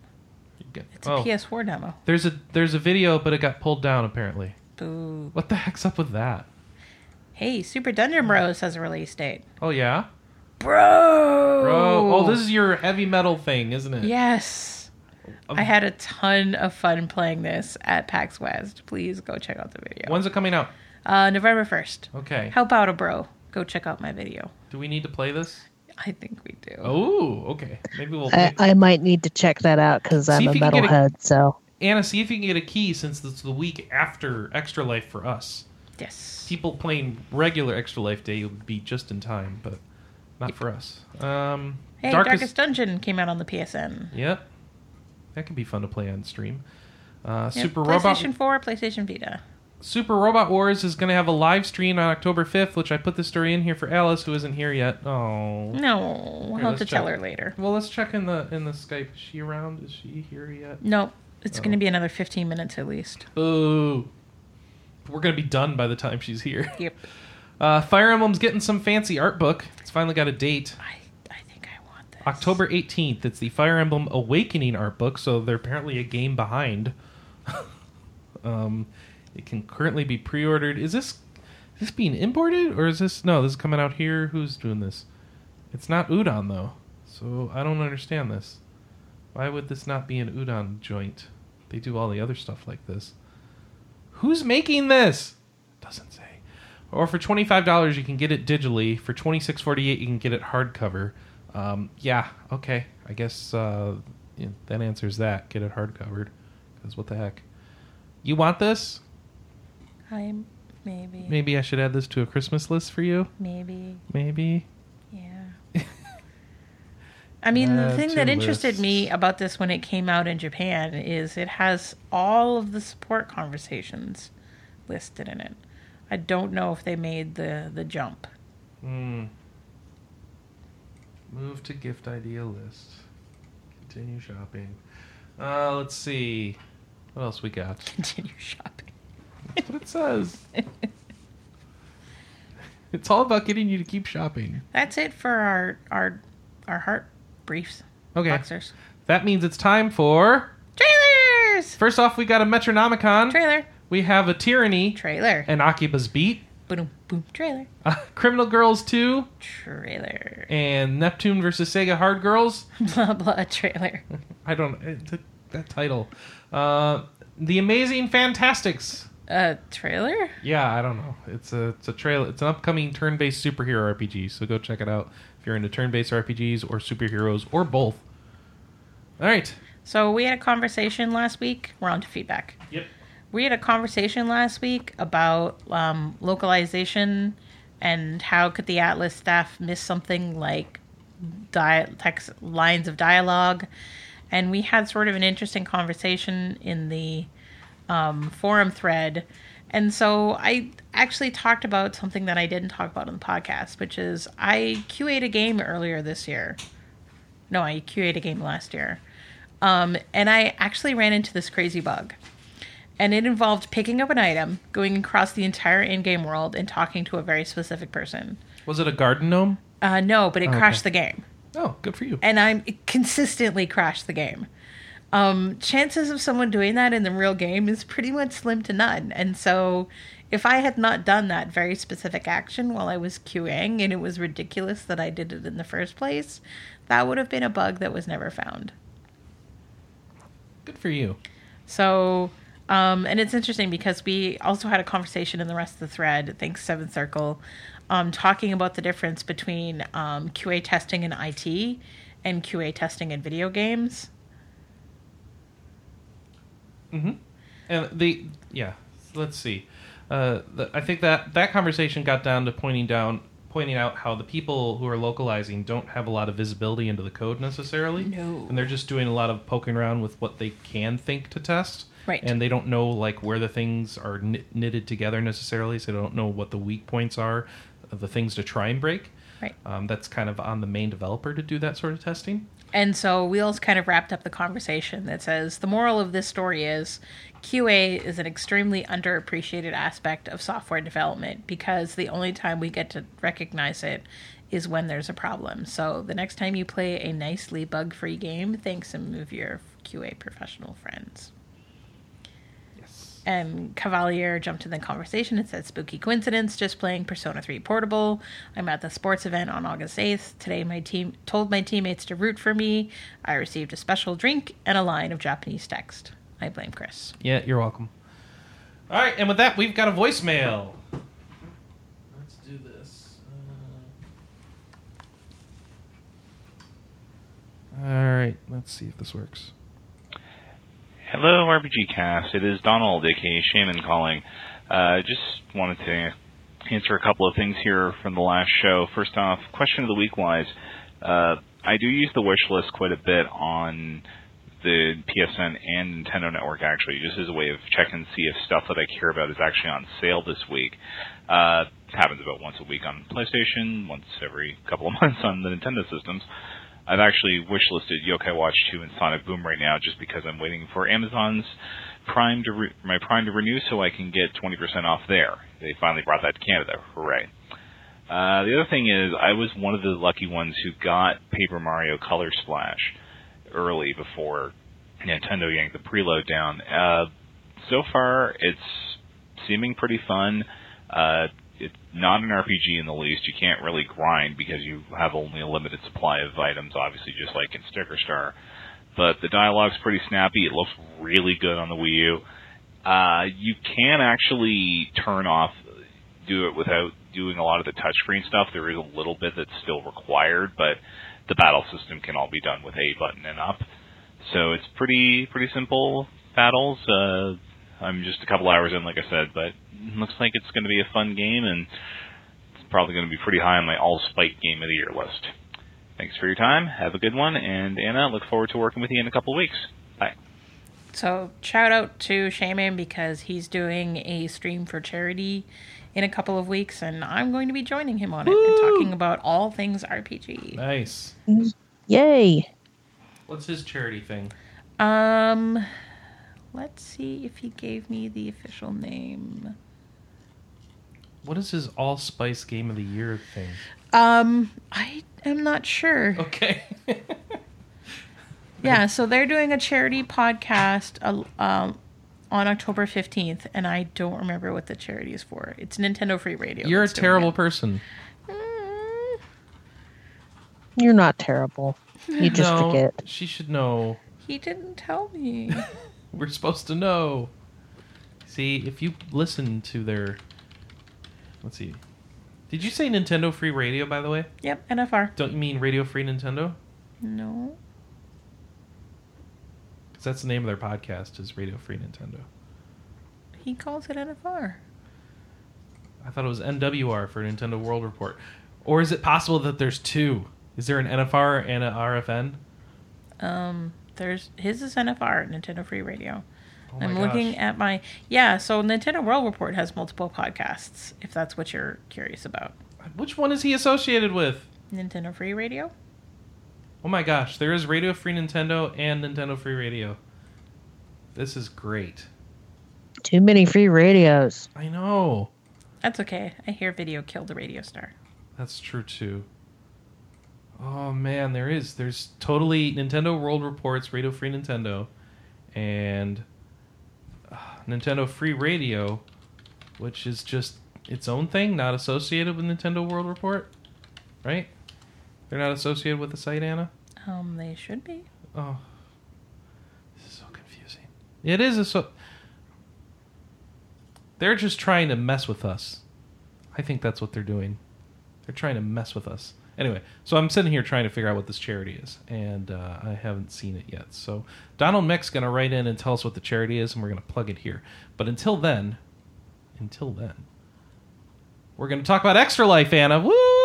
Get- It's a oh, PS4 demo. there's a there's a video, but it got pulled down apparently. Boo. What the heck's up with that? Hey, Super Dungeon Bros has a release date. Oh yeah, Bro. bro. Oh, this is your heavy metal thing, isn't it? Yes. Um, I had a ton of fun playing this at PAX West. Please go check out the video. When's it coming out? Uh, November 1st. Okay. Help out a bro. Go check out my video. Do we need to play this? I think we do. Oh, okay. Maybe we'll. I, I might need to check that out because I'm a you can a- metalhead. So Anna, see if you can get a key since it's the week after Extra Life for us. Yes. People playing regular Extra Life Day will be just in time, but not for us. Um, Hey, Darkest... Dungeon came out on the PSN. Yep. That could be fun to play on stream. Uh, Yep, Super Robot PlayStation 4, PlayStation Vita. Super Robot Wars is going to have a live stream on October 5th, which I put the story in here for Alice, who isn't here yet. Oh. No, we'll Here, have to let's tell her later. Well, let's check in the in the Skype. Is she around? Is she here yet? Nope. It's Oh. going to be another 15 minutes at least. Boo. We're gonna be done by the time she's here. Yep. Uh, Fire Emblem's getting some fancy art book. It's finally got a date. I, I think I want this. October 18th. It's the Fire Emblem Awakening art book, so they're apparently a game behind. um, it can currently be pre-ordered. Is this is this being imported or is this no? This is coming out here. Who's doing this? It's not Udon though, so I don't understand this. Why would this not be an Udon joint? They do all the other stuff like this. Who's making this? Doesn't say. Or for twenty five dollars, you can get it digitally. For twenty six forty eight, you can get it hardcover. Um, yeah, okay. I guess uh, yeah, that answers that. Get it hardcovered. Because what the heck? You want this? I maybe Maybe I should add this to a Christmas list for you. maybe Maybe. I mean, the thing that interested me about this when it came out in Japan is it has all of the support conversations listed in it. I don't know if they made the the jump. Hmm. Move to gift idea list. Continue shopping. Uh, let's see. What else we got? Continue shopping. That's what it says. it's all about getting you to keep shopping. That's it for our our our heart briefs. Okay. Boxers. That means it's time for. Trailers. First off, we got a Metronomicon. Trailer. we have a Tyranny Trailer. and Akiba's Beat. Boom boom. Trailer. Uh, Criminal Girls 2 Trailer. and Neptune versus Sega Hard Girls. blah blah. Trailer. I don't it, that, that title. Uh, the Amazing Fantastics. Uh, trailer. Yeah, I don't know. It's a it's a trail. It's an upcoming turn-based superhero RPG. So go check it out if you're into turn-based RPGs or superheroes or both. All right. So we had a conversation last week. We're on to feedback. Yep. We had a conversation last week about um, localization and how could the Atlus staff miss something like dia- text lines of dialogue, and we had sort of an interesting conversation in the um, forum thread. And so I actually talked about something that I didn't talk about on the podcast, which is I QA'd a game earlier this year. No, I QA'd a game last year. Um, and I actually ran into this crazy bug. And it involved picking up an item, going across the entire in game world, and talking to a very specific person. Was it a garden gnome? Uh, no, but it Okay. crashed the game. Oh, good for you. And I'm consistently crashed the game. Um, chances of someone doing that in the real game is pretty much slim to none. And so, if I had not done that very specific action while I was queuing, and it was ridiculous that I did it in the first place, that would have been a bug that was never found. Good for you. So, um, and it's interesting because we also had a conversation in the rest of the thread, thanks Seventh Circle, um, talking about the difference between um, QA testing in IT and QA testing in video games. Mm-hmm. And the yeah, let's see. Uh, the, I think that that conversation got down to pointing down, pointing out how the people who are localizing don't have a lot of visibility into the code necessarily. No. and they're just doing a lot of poking around with what they can think to test. Right. And they don't know like where the things are knit, knitted together necessarily, so they don't know what the weak points are, of the things to try and break. Right. Um, that's kind of on the main developer to do that sort of testing. And so Wheels kind of wrapped up the conversation that says the moral of this story is QA is an extremely underappreciated aspect of software development because the only time we get to recognize it is when there's a problem. So the next time you play a nicely bug free game, thank some of your QA professional friends. Yes. And Cavalier jumped in the conversation and said, Spooky coincidence, just playing Persona 3 Portable. I'm at the sports event on August 8th. Today, my team told my teammates to root for me. I received a special drink and a line of Japanese text. I blame Chris. Yeah, you're welcome. All right, and with that, we've got a voicemail. Let's do this. Uh... All right, let's see if this works. Hello, RPG Cast. It is Donald, aka Shaman, calling. Uh, just wanted to answer a couple of things here from the last show. First off, question of the week wise, uh, I do use the wish list quite a bit on the PSN and Nintendo Network actually, just as a way of checking to see if stuff that I care about is actually on sale this week. Uh, happens about once a week on PlayStation, once every couple of months on the Nintendo systems. I've actually wishlisted Yokai Watch 2 and Sonic Boom right now just because I'm waiting for Amazon's Prime to re- my Prime to renew so I can get 20% off there. They finally brought that to Canada. Hooray. Uh, the other thing is, I was one of the lucky ones who got Paper Mario Color Splash early before Nintendo yanked the preload down. Uh, so far, it's seeming pretty fun. Uh, it's not an RPG in the least. You can't really grind because you have only a limited supply of items, obviously, just like in Sticker Star. But the dialogue's pretty snappy. It looks really good on the Wii U. Uh, you can actually turn off, do it without doing a lot of the touchscreen stuff. There is a little bit that's still required, but the battle system can all be done with A button and up. So it's pretty pretty simple battles. Uh, I'm just a couple hours in, like I said, but looks like it's going to be a fun game, and it's probably going to be pretty high on my Allspike Game of the Year list. Thanks for your time. Have a good one, and Anna, look forward to working with you in a couple of weeks. Bye. So shout out to Shaman because he's doing a stream for charity in a couple of weeks, and I'm going to be joining him on it and talking about all things RPG. Nice. Yay! What's his charity thing? Um, let's see if he gave me the official name. What is his Allspice Game of the Year thing? Um, I am not sure. Okay. Yeah, so they're doing a charity podcast uh, um, on October 15th, and I don't remember what the charity is for. It's Nintendo Free Radio. You're a terrible it. person. Mm, You're not terrible. You just no, forget. She should know. he didn't tell me. We're supposed to know. See, if you listen to their. Let's see. Did you say Nintendo Free Radio, by the way? yep, NFR. Don't you mean Radio Free Nintendo? No. Because that's the name of their podcast, is Radio Free Nintendo. He calls it NFR. I thought it was NWR for Nintendo World Report. Or is it possible that there's two? Is there an NFR and an RFN? Um, there's his is NFR, Nintendo Free Radio. Oh I'm gosh. looking at my yeah. So Nintendo World Report has multiple podcasts. If that's what you're curious about, Which one is he associated with? Nintendo Free Radio. Oh my gosh, there is Radio Free Nintendo and Nintendo Free Radio. This is great. Too many free radios. I know. That's okay. I hear video killed the radio star. That's true too. Oh man, there is. There's totally Nintendo World Reports, Radio Free Nintendo, and uh, Nintendo Free Radio, which is just its own thing, not associated with Nintendo World Report, right? They're not associated with the site, Anna. Um, they should be. Oh, this is so confusing. It is a so. They're just trying to mess with us. I think that's what they're doing. They're trying to mess with us. Anyway, so I'm sitting here trying to figure out what this charity is, and uh, I haven't seen it yet. So Donald Mick's going to write in and tell us what the charity is, and we're going to plug it here. But until then, until then, we're going to talk about Extra Life, Anna. Woo!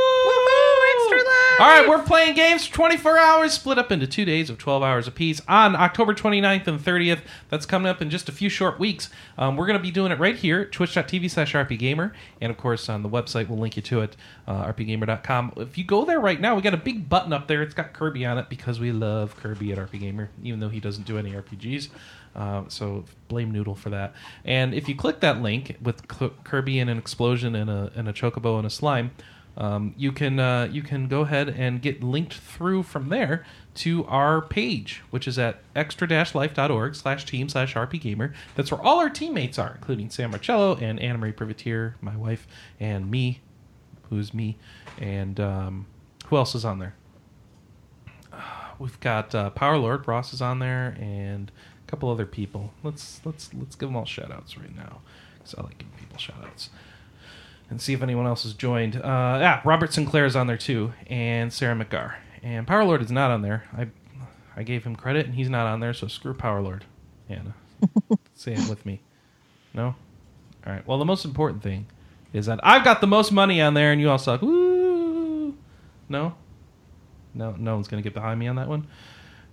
All right, we're playing games for 24 hours, split up into two days of 12 hours apiece on October 29th and 30th. That's coming up in just a few short weeks. Um, we're going to be doing it right here twitch.tv slash rpgamer. And of course, on the website, we'll link you to it, uh, rpgamer.com. If you go there right now, we got a big button up there. It's got Kirby on it because we love Kirby at rpgamer, even though he doesn't do any RPGs. Uh, so blame Noodle for that. And if you click that link with Kirby and an explosion and a, and a chocobo and a slime, um, you can uh, you can go ahead and get linked through from there to our page, which is at extra-life.org slash team slash rpgamer. That's where all our teammates are, including Sam Marcello and Anna Marie Privitere, my wife, and me, who's me, and um, who else is on there? We've got uh, Power Lord Ross is on there, and a couple other people. Let's let's let's give them all shout outs right now, because I like giving people shout outs and see if anyone else has joined. Uh, yeah, Robert Sinclair is on there too, and Sarah McGar. And Power Lord is not on there. I I gave him credit, and he's not on there. So screw Power Lord, Anna. Say it with me. No. All right. Well, the most important thing is that I've got the most money on there, and you all suck. Woo! No. No, no one's gonna get behind me on that one.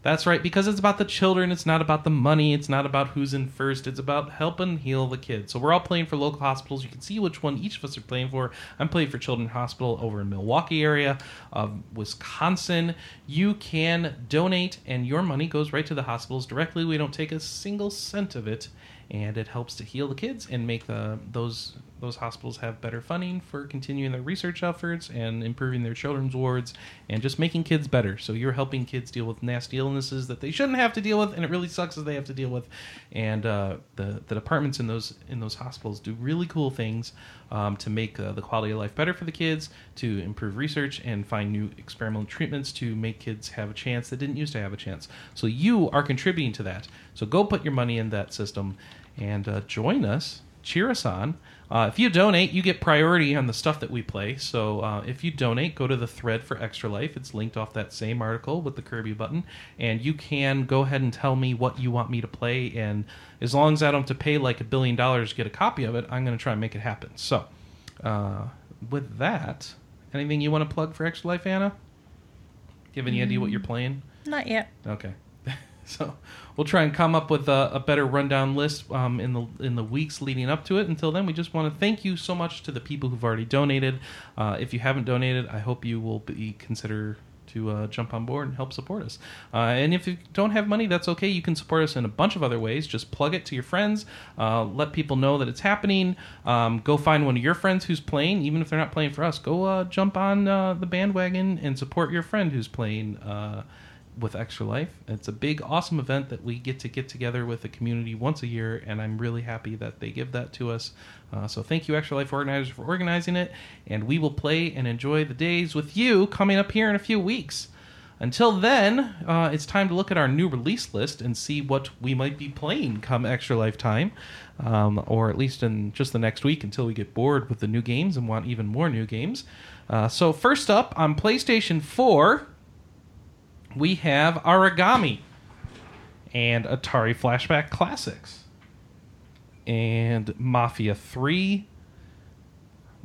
That's right, because it's about the children. It's not about the money. It's not about who's in first. It's about helping heal the kids. So we're all playing for local hospitals. You can see which one each of us are playing for. I'm playing for Children's Hospital over in Milwaukee area of Wisconsin. You can donate, and your money goes right to the hospitals directly. We don't take a single cent of it. and it helps to heal the kids and make the those those hospitals have better funding for continuing their research efforts and improving their children's wards and just making kids better. So you're helping kids deal with nasty illnesses that they shouldn't have to deal with, and it really sucks that they have to deal with. And uh, the the departments in those in those hospitals do really cool things um, to make uh, the quality of life better for the kids, to improve research and find new experimental treatments to make kids have a chance that didn't used to have a chance. So you are contributing to that. So go put your money in that system and uh, join us. Cheer us on. Uh, if you donate, you get priority on the stuff that we play. So uh, if you donate, go to the thread for Extra Life. It's linked off that same article with the Kirby button, and you can go ahead and tell me what you want me to play. And as long as I don't have to pay like a billion dollars to get a copy of it, I'm going to try and make it happen. So uh, with that, anything you want to plug for Extra Life, Anna? Do you have any idea what you're playing? Not yet. Okay. So we'll try and come up with a, a better rundown list um, in the in the weeks leading up to it. Until then, we just want to thank you so much to the people who've already donated. Uh, if you haven't donated, I hope you will be consider to uh, jump on board and help support us. Uh, and if you don't have money, that's okay. You can support us in a bunch of other ways. Just plug it to your friends. Uh, let people know that it's happening. Um, go find one of your friends who's playing, even if they're not playing for us. Go uh, jump on uh, the bandwagon and support your friend who's playing uh, with Extra Life. It's a big, awesome event that we get to get together with the community once a year, and I'm really happy that they give that to us. Uh, so thank you, Extra Life organizers, for organizing it, and we will play and enjoy the days with you coming up here in a few weeks. Until then, uh, it's time to look at our new release list and see what we might be playing come Extra Life time, um, or at least in just the next week until we get bored with the new games and want even more new games. Uh, so first up on PlayStation 4, we have Origami and Atari Flashback Classics and Mafia 3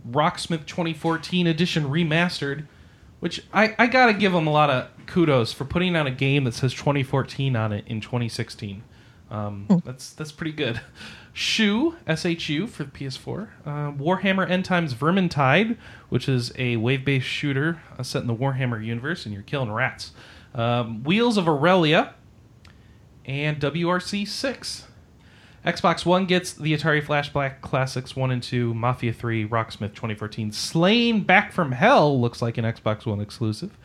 Rocksmith 2014 edition remastered which I, I gotta give them a lot of kudos for putting out a game that says 2014 on it in 2016 um, that's that's pretty good. Shu SHU for the PS4 uh, Warhammer End Times Vermintide which is a wave-based shooter uh, set in the Warhammer universe and you're killing rats um, Wheels of Aurelia, and WRC 6. Xbox One gets the Atari Flashback Classics 1 and 2, Mafia 3, Rocksmith 2014. Slain Back from Hell looks like an Xbox One exclusive.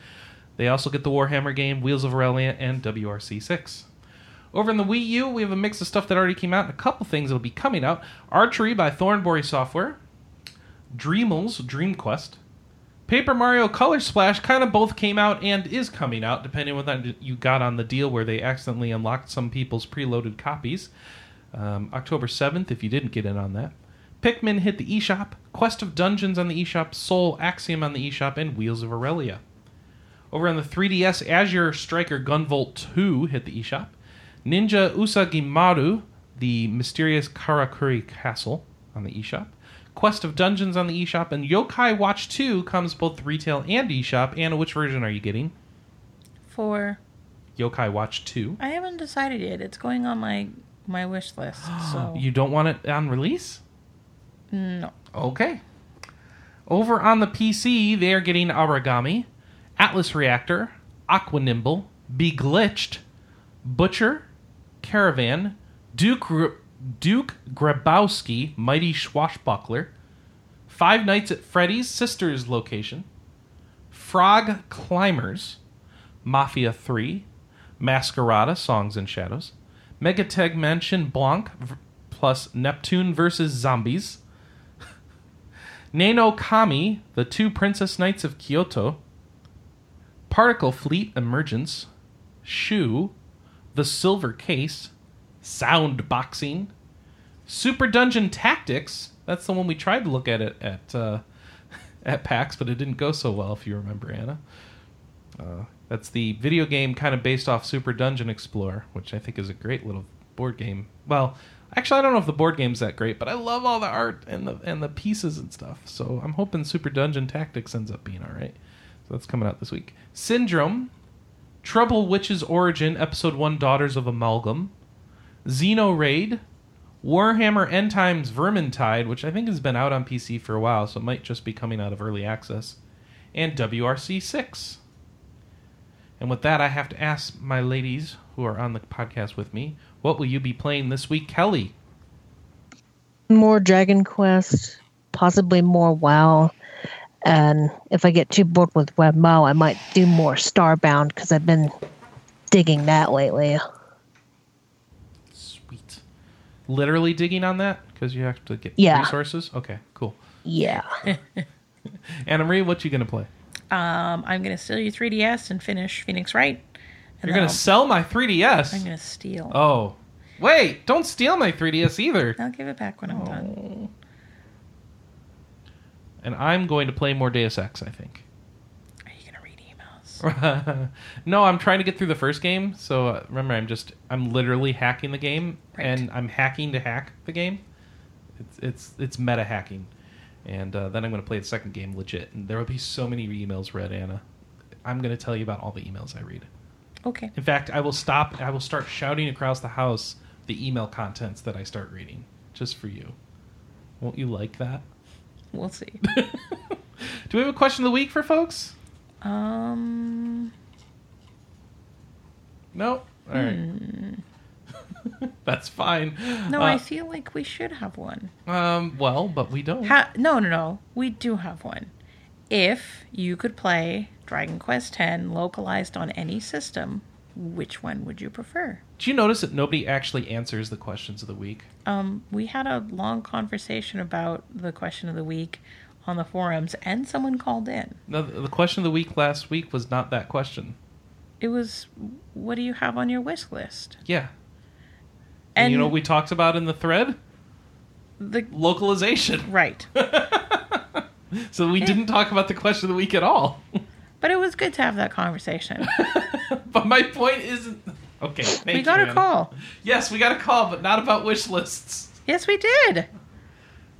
They also get the Warhammer game, Wheels of Aurelia, and WRC 6. Over in the Wii U, we have a mix of stuff that already came out and a couple things that'll be coming out. Archery by Thornbury Software, Dreamals Dream Quest, Paper Mario Color Splash kind of both came out and is coming out, depending on whether you got on the deal where they accidentally unlocked some people's preloaded copies. Um, October 7th, if you didn't get in on that. Pikmin hit the eShop, Quest of Dungeons on the eShop, Soul Axiom on the eShop, and Wheels of Aurelia. Over on the 3DS, Azure Striker Gunvolt 2 hit the eShop. Ninja Usagimaru, the mysterious Karakuri Castle on the eShop. Quest of Dungeons on the eShop, and Yokai Watch 2 comes both retail and eShop. Anna, which version are you getting? For Yokai Watch 2. I haven't decided yet. It's going on my my wish list. So You don't want it on release? no. Okay. Over on the PC, they are getting Origami, Atlas Reactor, Aqua Nimble, Beglitched, Butcher, Caravan, Duke Duke Grabowski, Mighty Swashbuckler, Five Nights at Freddy's Sisters location, Frog Climbers, Mafia 3, Masquerada Songs and Shadows, MegaTagmension Blanc v- plus Neptune versus Zombies, Nano Kami, The Two Princess Knights of Kyoto, Particle Fleet Emergence, Shu, The Silver Case, Sound Boxing, Super Dungeon Tactics. That's the one we tried to look at it at uh, at PAX, but it didn't go so well. If you remember, Anna. Uh, that's the video game kind of based off Super Dungeon Explorer, which I think is a great little board game. Well, actually, I don't know if the board game's that great, but I love all the art and the and the pieces and stuff. So I'm hoping Super Dungeon Tactics ends up being all right. So that's coming out this week. Syndrome, Trouble Witch's Origin, Episode One, Daughters of Amalgam, Xenoraid, Warhammer End Times Vermintide, which I think has been out on PC for a while, so it might just be coming out of early access, and WRC 6. And with that, I have to ask my ladies who are on the podcast with me, what will you be playing this week, Kelly? more Dragon Quest, possibly more WoW. And if I get too bored with WebMo, I might do more Starbound because I've been digging that lately. Sweet. Literally digging on that because you have to get Yeah. resources. Okay, cool. Yeah. Anna Marie, what you gonna play? Um, I'm gonna steal your 3DS and finish Phoenix Wright. You're gonna I'll- sell my 3DS. I'm gonna steal. Oh, wait! Don't steal my 3DS either. I'll give it back when I'm Oh. done. And I'm going to play more Deus Ex. I think. Are you gonna read emails? no, I'm trying to get through the first game. So uh, remember, I'm just I'm literally hacking the game, Right. and I'm hacking to hack the game. It's it's it's meta hacking, and uh, then I'm going to play the second game legit. And there will be so many emails read, Anna. I'm going to tell you about all the emails I read. Okay. In fact, I will stop. I will start shouting across the house the email contents that I start reading, just for you. Won't you like that? We'll see. Do we have a question of the week for folks? Um. No. All right. That's fine. Hmm. No, Uh, I feel like we should have one. Um. Well, but we don't. Ha- no, no, no. We do have one. If you could play Dragon Quest X localized on any system, which one would you prefer? Do you notice that nobody actually answers the questions of the week? Um, we had a long conversation about the question of the week on the forums, and someone called in. No, the the question of the week last week was not that question. It was, "What do you have on your wish list?" Yeah. And, And you know what we talked about in the thread? the Localization. right, So we didn't talk about the question of the week at all. but it was good to have that conversation. but my point isn't. Okay. We got you, a Anna. call. Yes, we got a call, but not about wish lists. Yes, we did.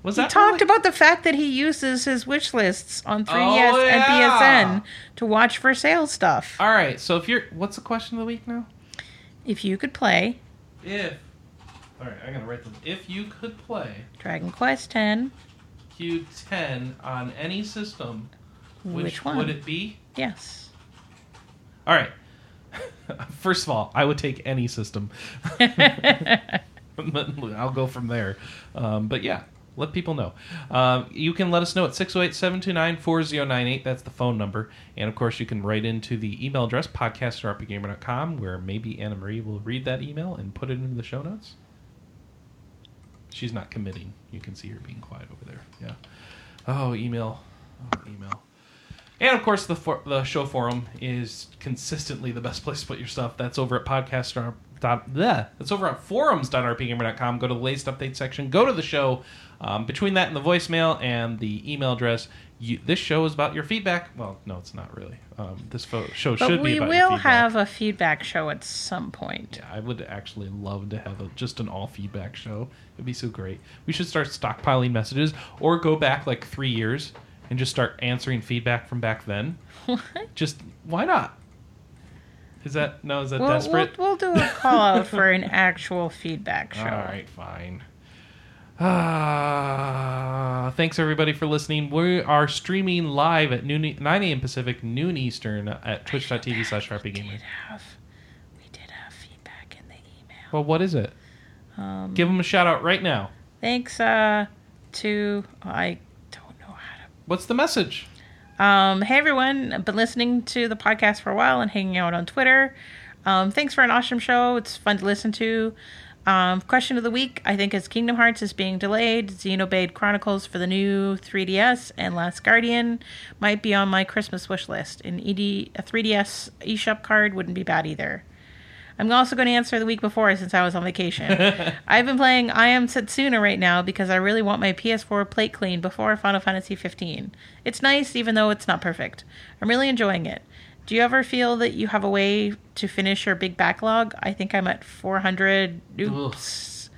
Was He that talked really- about the fact that he uses his wish lists on 3DS Oh, and. PSN to watch for sale stuff. All right. So if you're, what's the question of the week now? If you could play If. All right, I'm gonna write them. If you could play Dragon Quest X, Q10 on any system, which, which one? would it be? Yes. All right. First of all, I would take any system. I'll go from there. Um, but yeah, let people know. Um, you can let us know at 608 729 4098. That's the phone number. And of course, you can write into the email address podcast where maybe Anna Marie will read that email and put it into the show notes. She's not committing. You can see her being quiet over there. Yeah. Oh, email. Oh, email. And of course, the for, the show forum is consistently the best place to put your stuff. That's over at podcast dot bleh. That's over at forums.rpgamer.com. Go to the latest update section. Go to the show. Um, between that and the voicemail and the email address, you, this show is about your feedback. Well, no, it's not really. Um, this fo- show But should be we about your will feedback. have a feedback show at some point. Yeah, I would actually love to have a, just an all feedback show. It'd be so great. We should start stockpiling messages or go back like three years and just start answering feedback from back then. What? Just why not? Is that no? Is that We'll, we'll, we'll do a call out for an actual feedback show. All right, fine. Ah, thanks everybody for listening. We are streaming live at noon, 9 a.m. Pacific, noon Eastern at twitch.tv slash We rpgamer. did have, we did have feedback in the email. Well, what is it? Um, Give them a shout out right now. thanks uh, to I don't know how to What's the message? Um, hey everyone, I've been listening to the podcast for a while and hanging out on Twitter. Um, thanks for an awesome show. It's fun to listen to. Um, question of the week I think is Kingdom Hearts is being delayed. Xenoblade Chronicles for the new 3DS and Last Guardian might be on my Christmas wish list. An ED, a 3DS eShop card wouldn't be bad either. I'm also going to answer the week before since I was on vacation. I've been playing I Am Setsuna right now because I really want my PS4 plate clean before Final Fantasy 15. It's nice even though it's not perfect. I'm really enjoying it. Do you ever feel that you have a way to finish your big backlog? I think I'm at 400. Oops.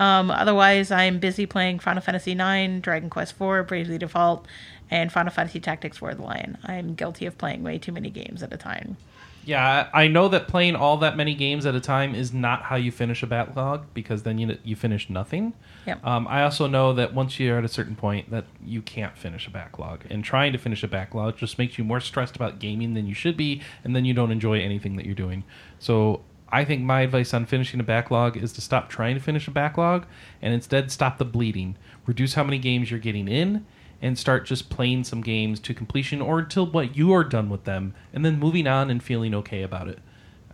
Um, otherwise, I'm busy playing Final Fantasy IX, Dragon Quest IV, Bravely Default, and Final Fantasy Tactics War of the Lion. I'm guilty of playing way too many games at a time. Yeah, I know that playing all that many games at a time is not how you finish a backlog because then you you finish nothing. Yep. Um, I also know that once you're at a certain point that you can't finish a backlog, and trying to finish a backlog just makes you more stressed about gaming than you should be, and then you don't enjoy anything that you're doing. So I think my advice on finishing a backlog is to stop trying to finish a backlog and instead stop the bleeding. Reduce how many games you're getting in and start just playing some games to completion or until what you are done with them and then moving on and feeling okay about it.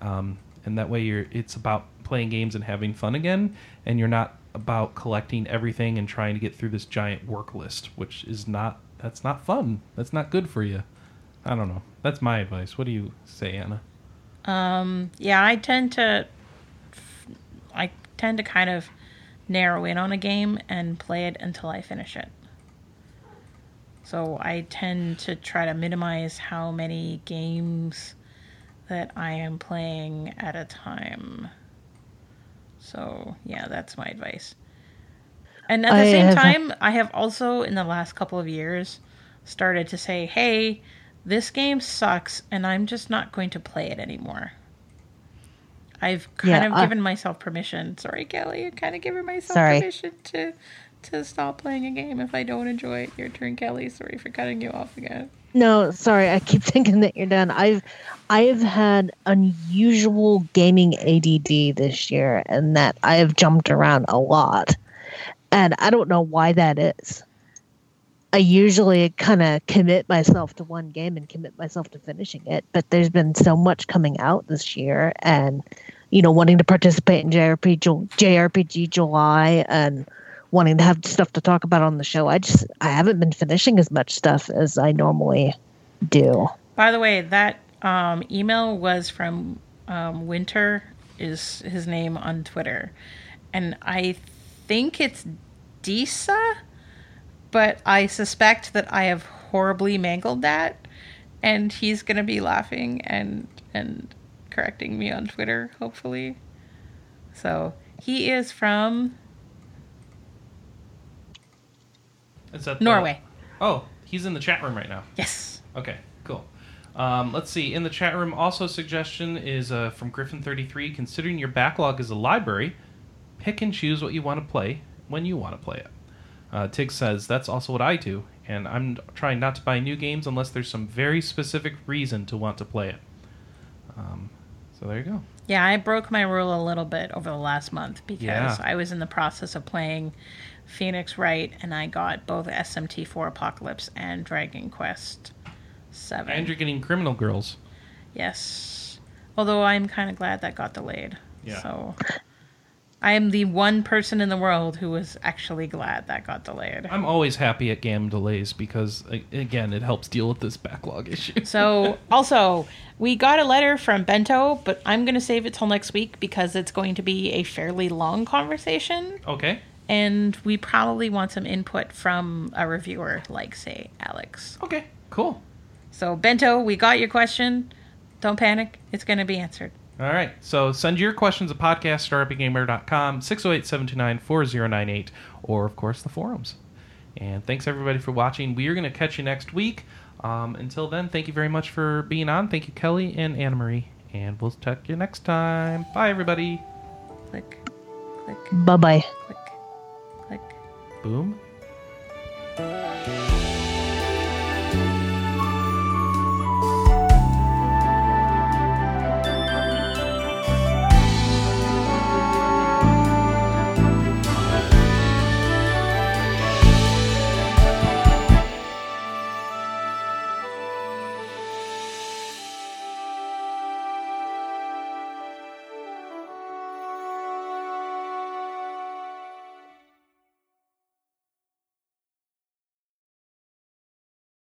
Um, and that way you're it's about playing games and having fun again and you're not about collecting everything and trying to get through this giant work list, which is not that's not fun. That's not good for you. I don't know. That's my advice. What do you say, Anna? Um, yeah, I tend to, I tend to kind of narrow in on a game and play it until I finish it. So I tend to try to minimize how many games that I am playing at a time. So yeah, that's my advice. And at the I same time, I have also in the last couple of years started to say, "Hey, this game sucks and I'm just not going to play it anymore." I've kind Yeah, of I- given myself permission. Sorry, Kelly, I'm kind of given myself Sorry. permission to to stop playing a game if I don't enjoy it. Your turn, Kelly. Sorry for cutting you off again. No, sorry, I keep thinking that you're done. I've I've had unusual gaming ADD this year and that I have jumped around a lot. And I don't know why that is. I usually kind of commit myself to one game and commit myself to finishing it, but there's been so much coming out this year and you know wanting to participate in JRPG JRPG July and wanting to have stuff to talk about on the show. I just I haven't been finishing as much stuff as I normally do. By the way, that um, email was from um, Winter, is his name on Twitter, and I think it's Disa, but I suspect that I have horribly mangled that, and he's gonna be laughing and and correcting me on Twitter, hopefully. So he is from Is that the- Norway. oh, he's in the chat room right now. Yes. Okay, cool. Um, let's see. In the chat room, also a suggestion is uh, from Griffin33. Considering your backlog is a library, pick and choose what you want to play when you want to play it. Uh, Tig says that's also what I do, and I'm trying not to buy new games unless there's some very specific reason to want to play it. Um, so there you go. Yeah, I broke my rule a little bit over the last month because Yeah. I was in the process of playing Phoenix Wright and I got both SMT4 Apocalypse and Dragon Quest 7. And you're getting Criminal Girls. Yes. Although I'm kind of glad that got delayed. Yeah. So I am the one person in the world who was actually glad that got delayed. I'm always happy at game delays because, a- again, it helps deal with this backlog issue. So, also, we got a letter from Bento, but I'm going to save it till next week because it's going to be a fairly long conversation. okay. And we probably want some input from a reviewer, like, say, Alex. Okay. Cool. So, Bento, we got your question. Don't panic, it's going to be answered. All right. So send your questions to podcast at rpgamer.com, 608 729 4098, or, of course, the forums. And thanks, everybody, for watching. We are going to catch you next week. Um, until then, thank you very much for being on. Thank you, Kelly and Anna Marie. And we'll check you next time. Bye, everybody. Click, click, Bye bye. click, click. Boom.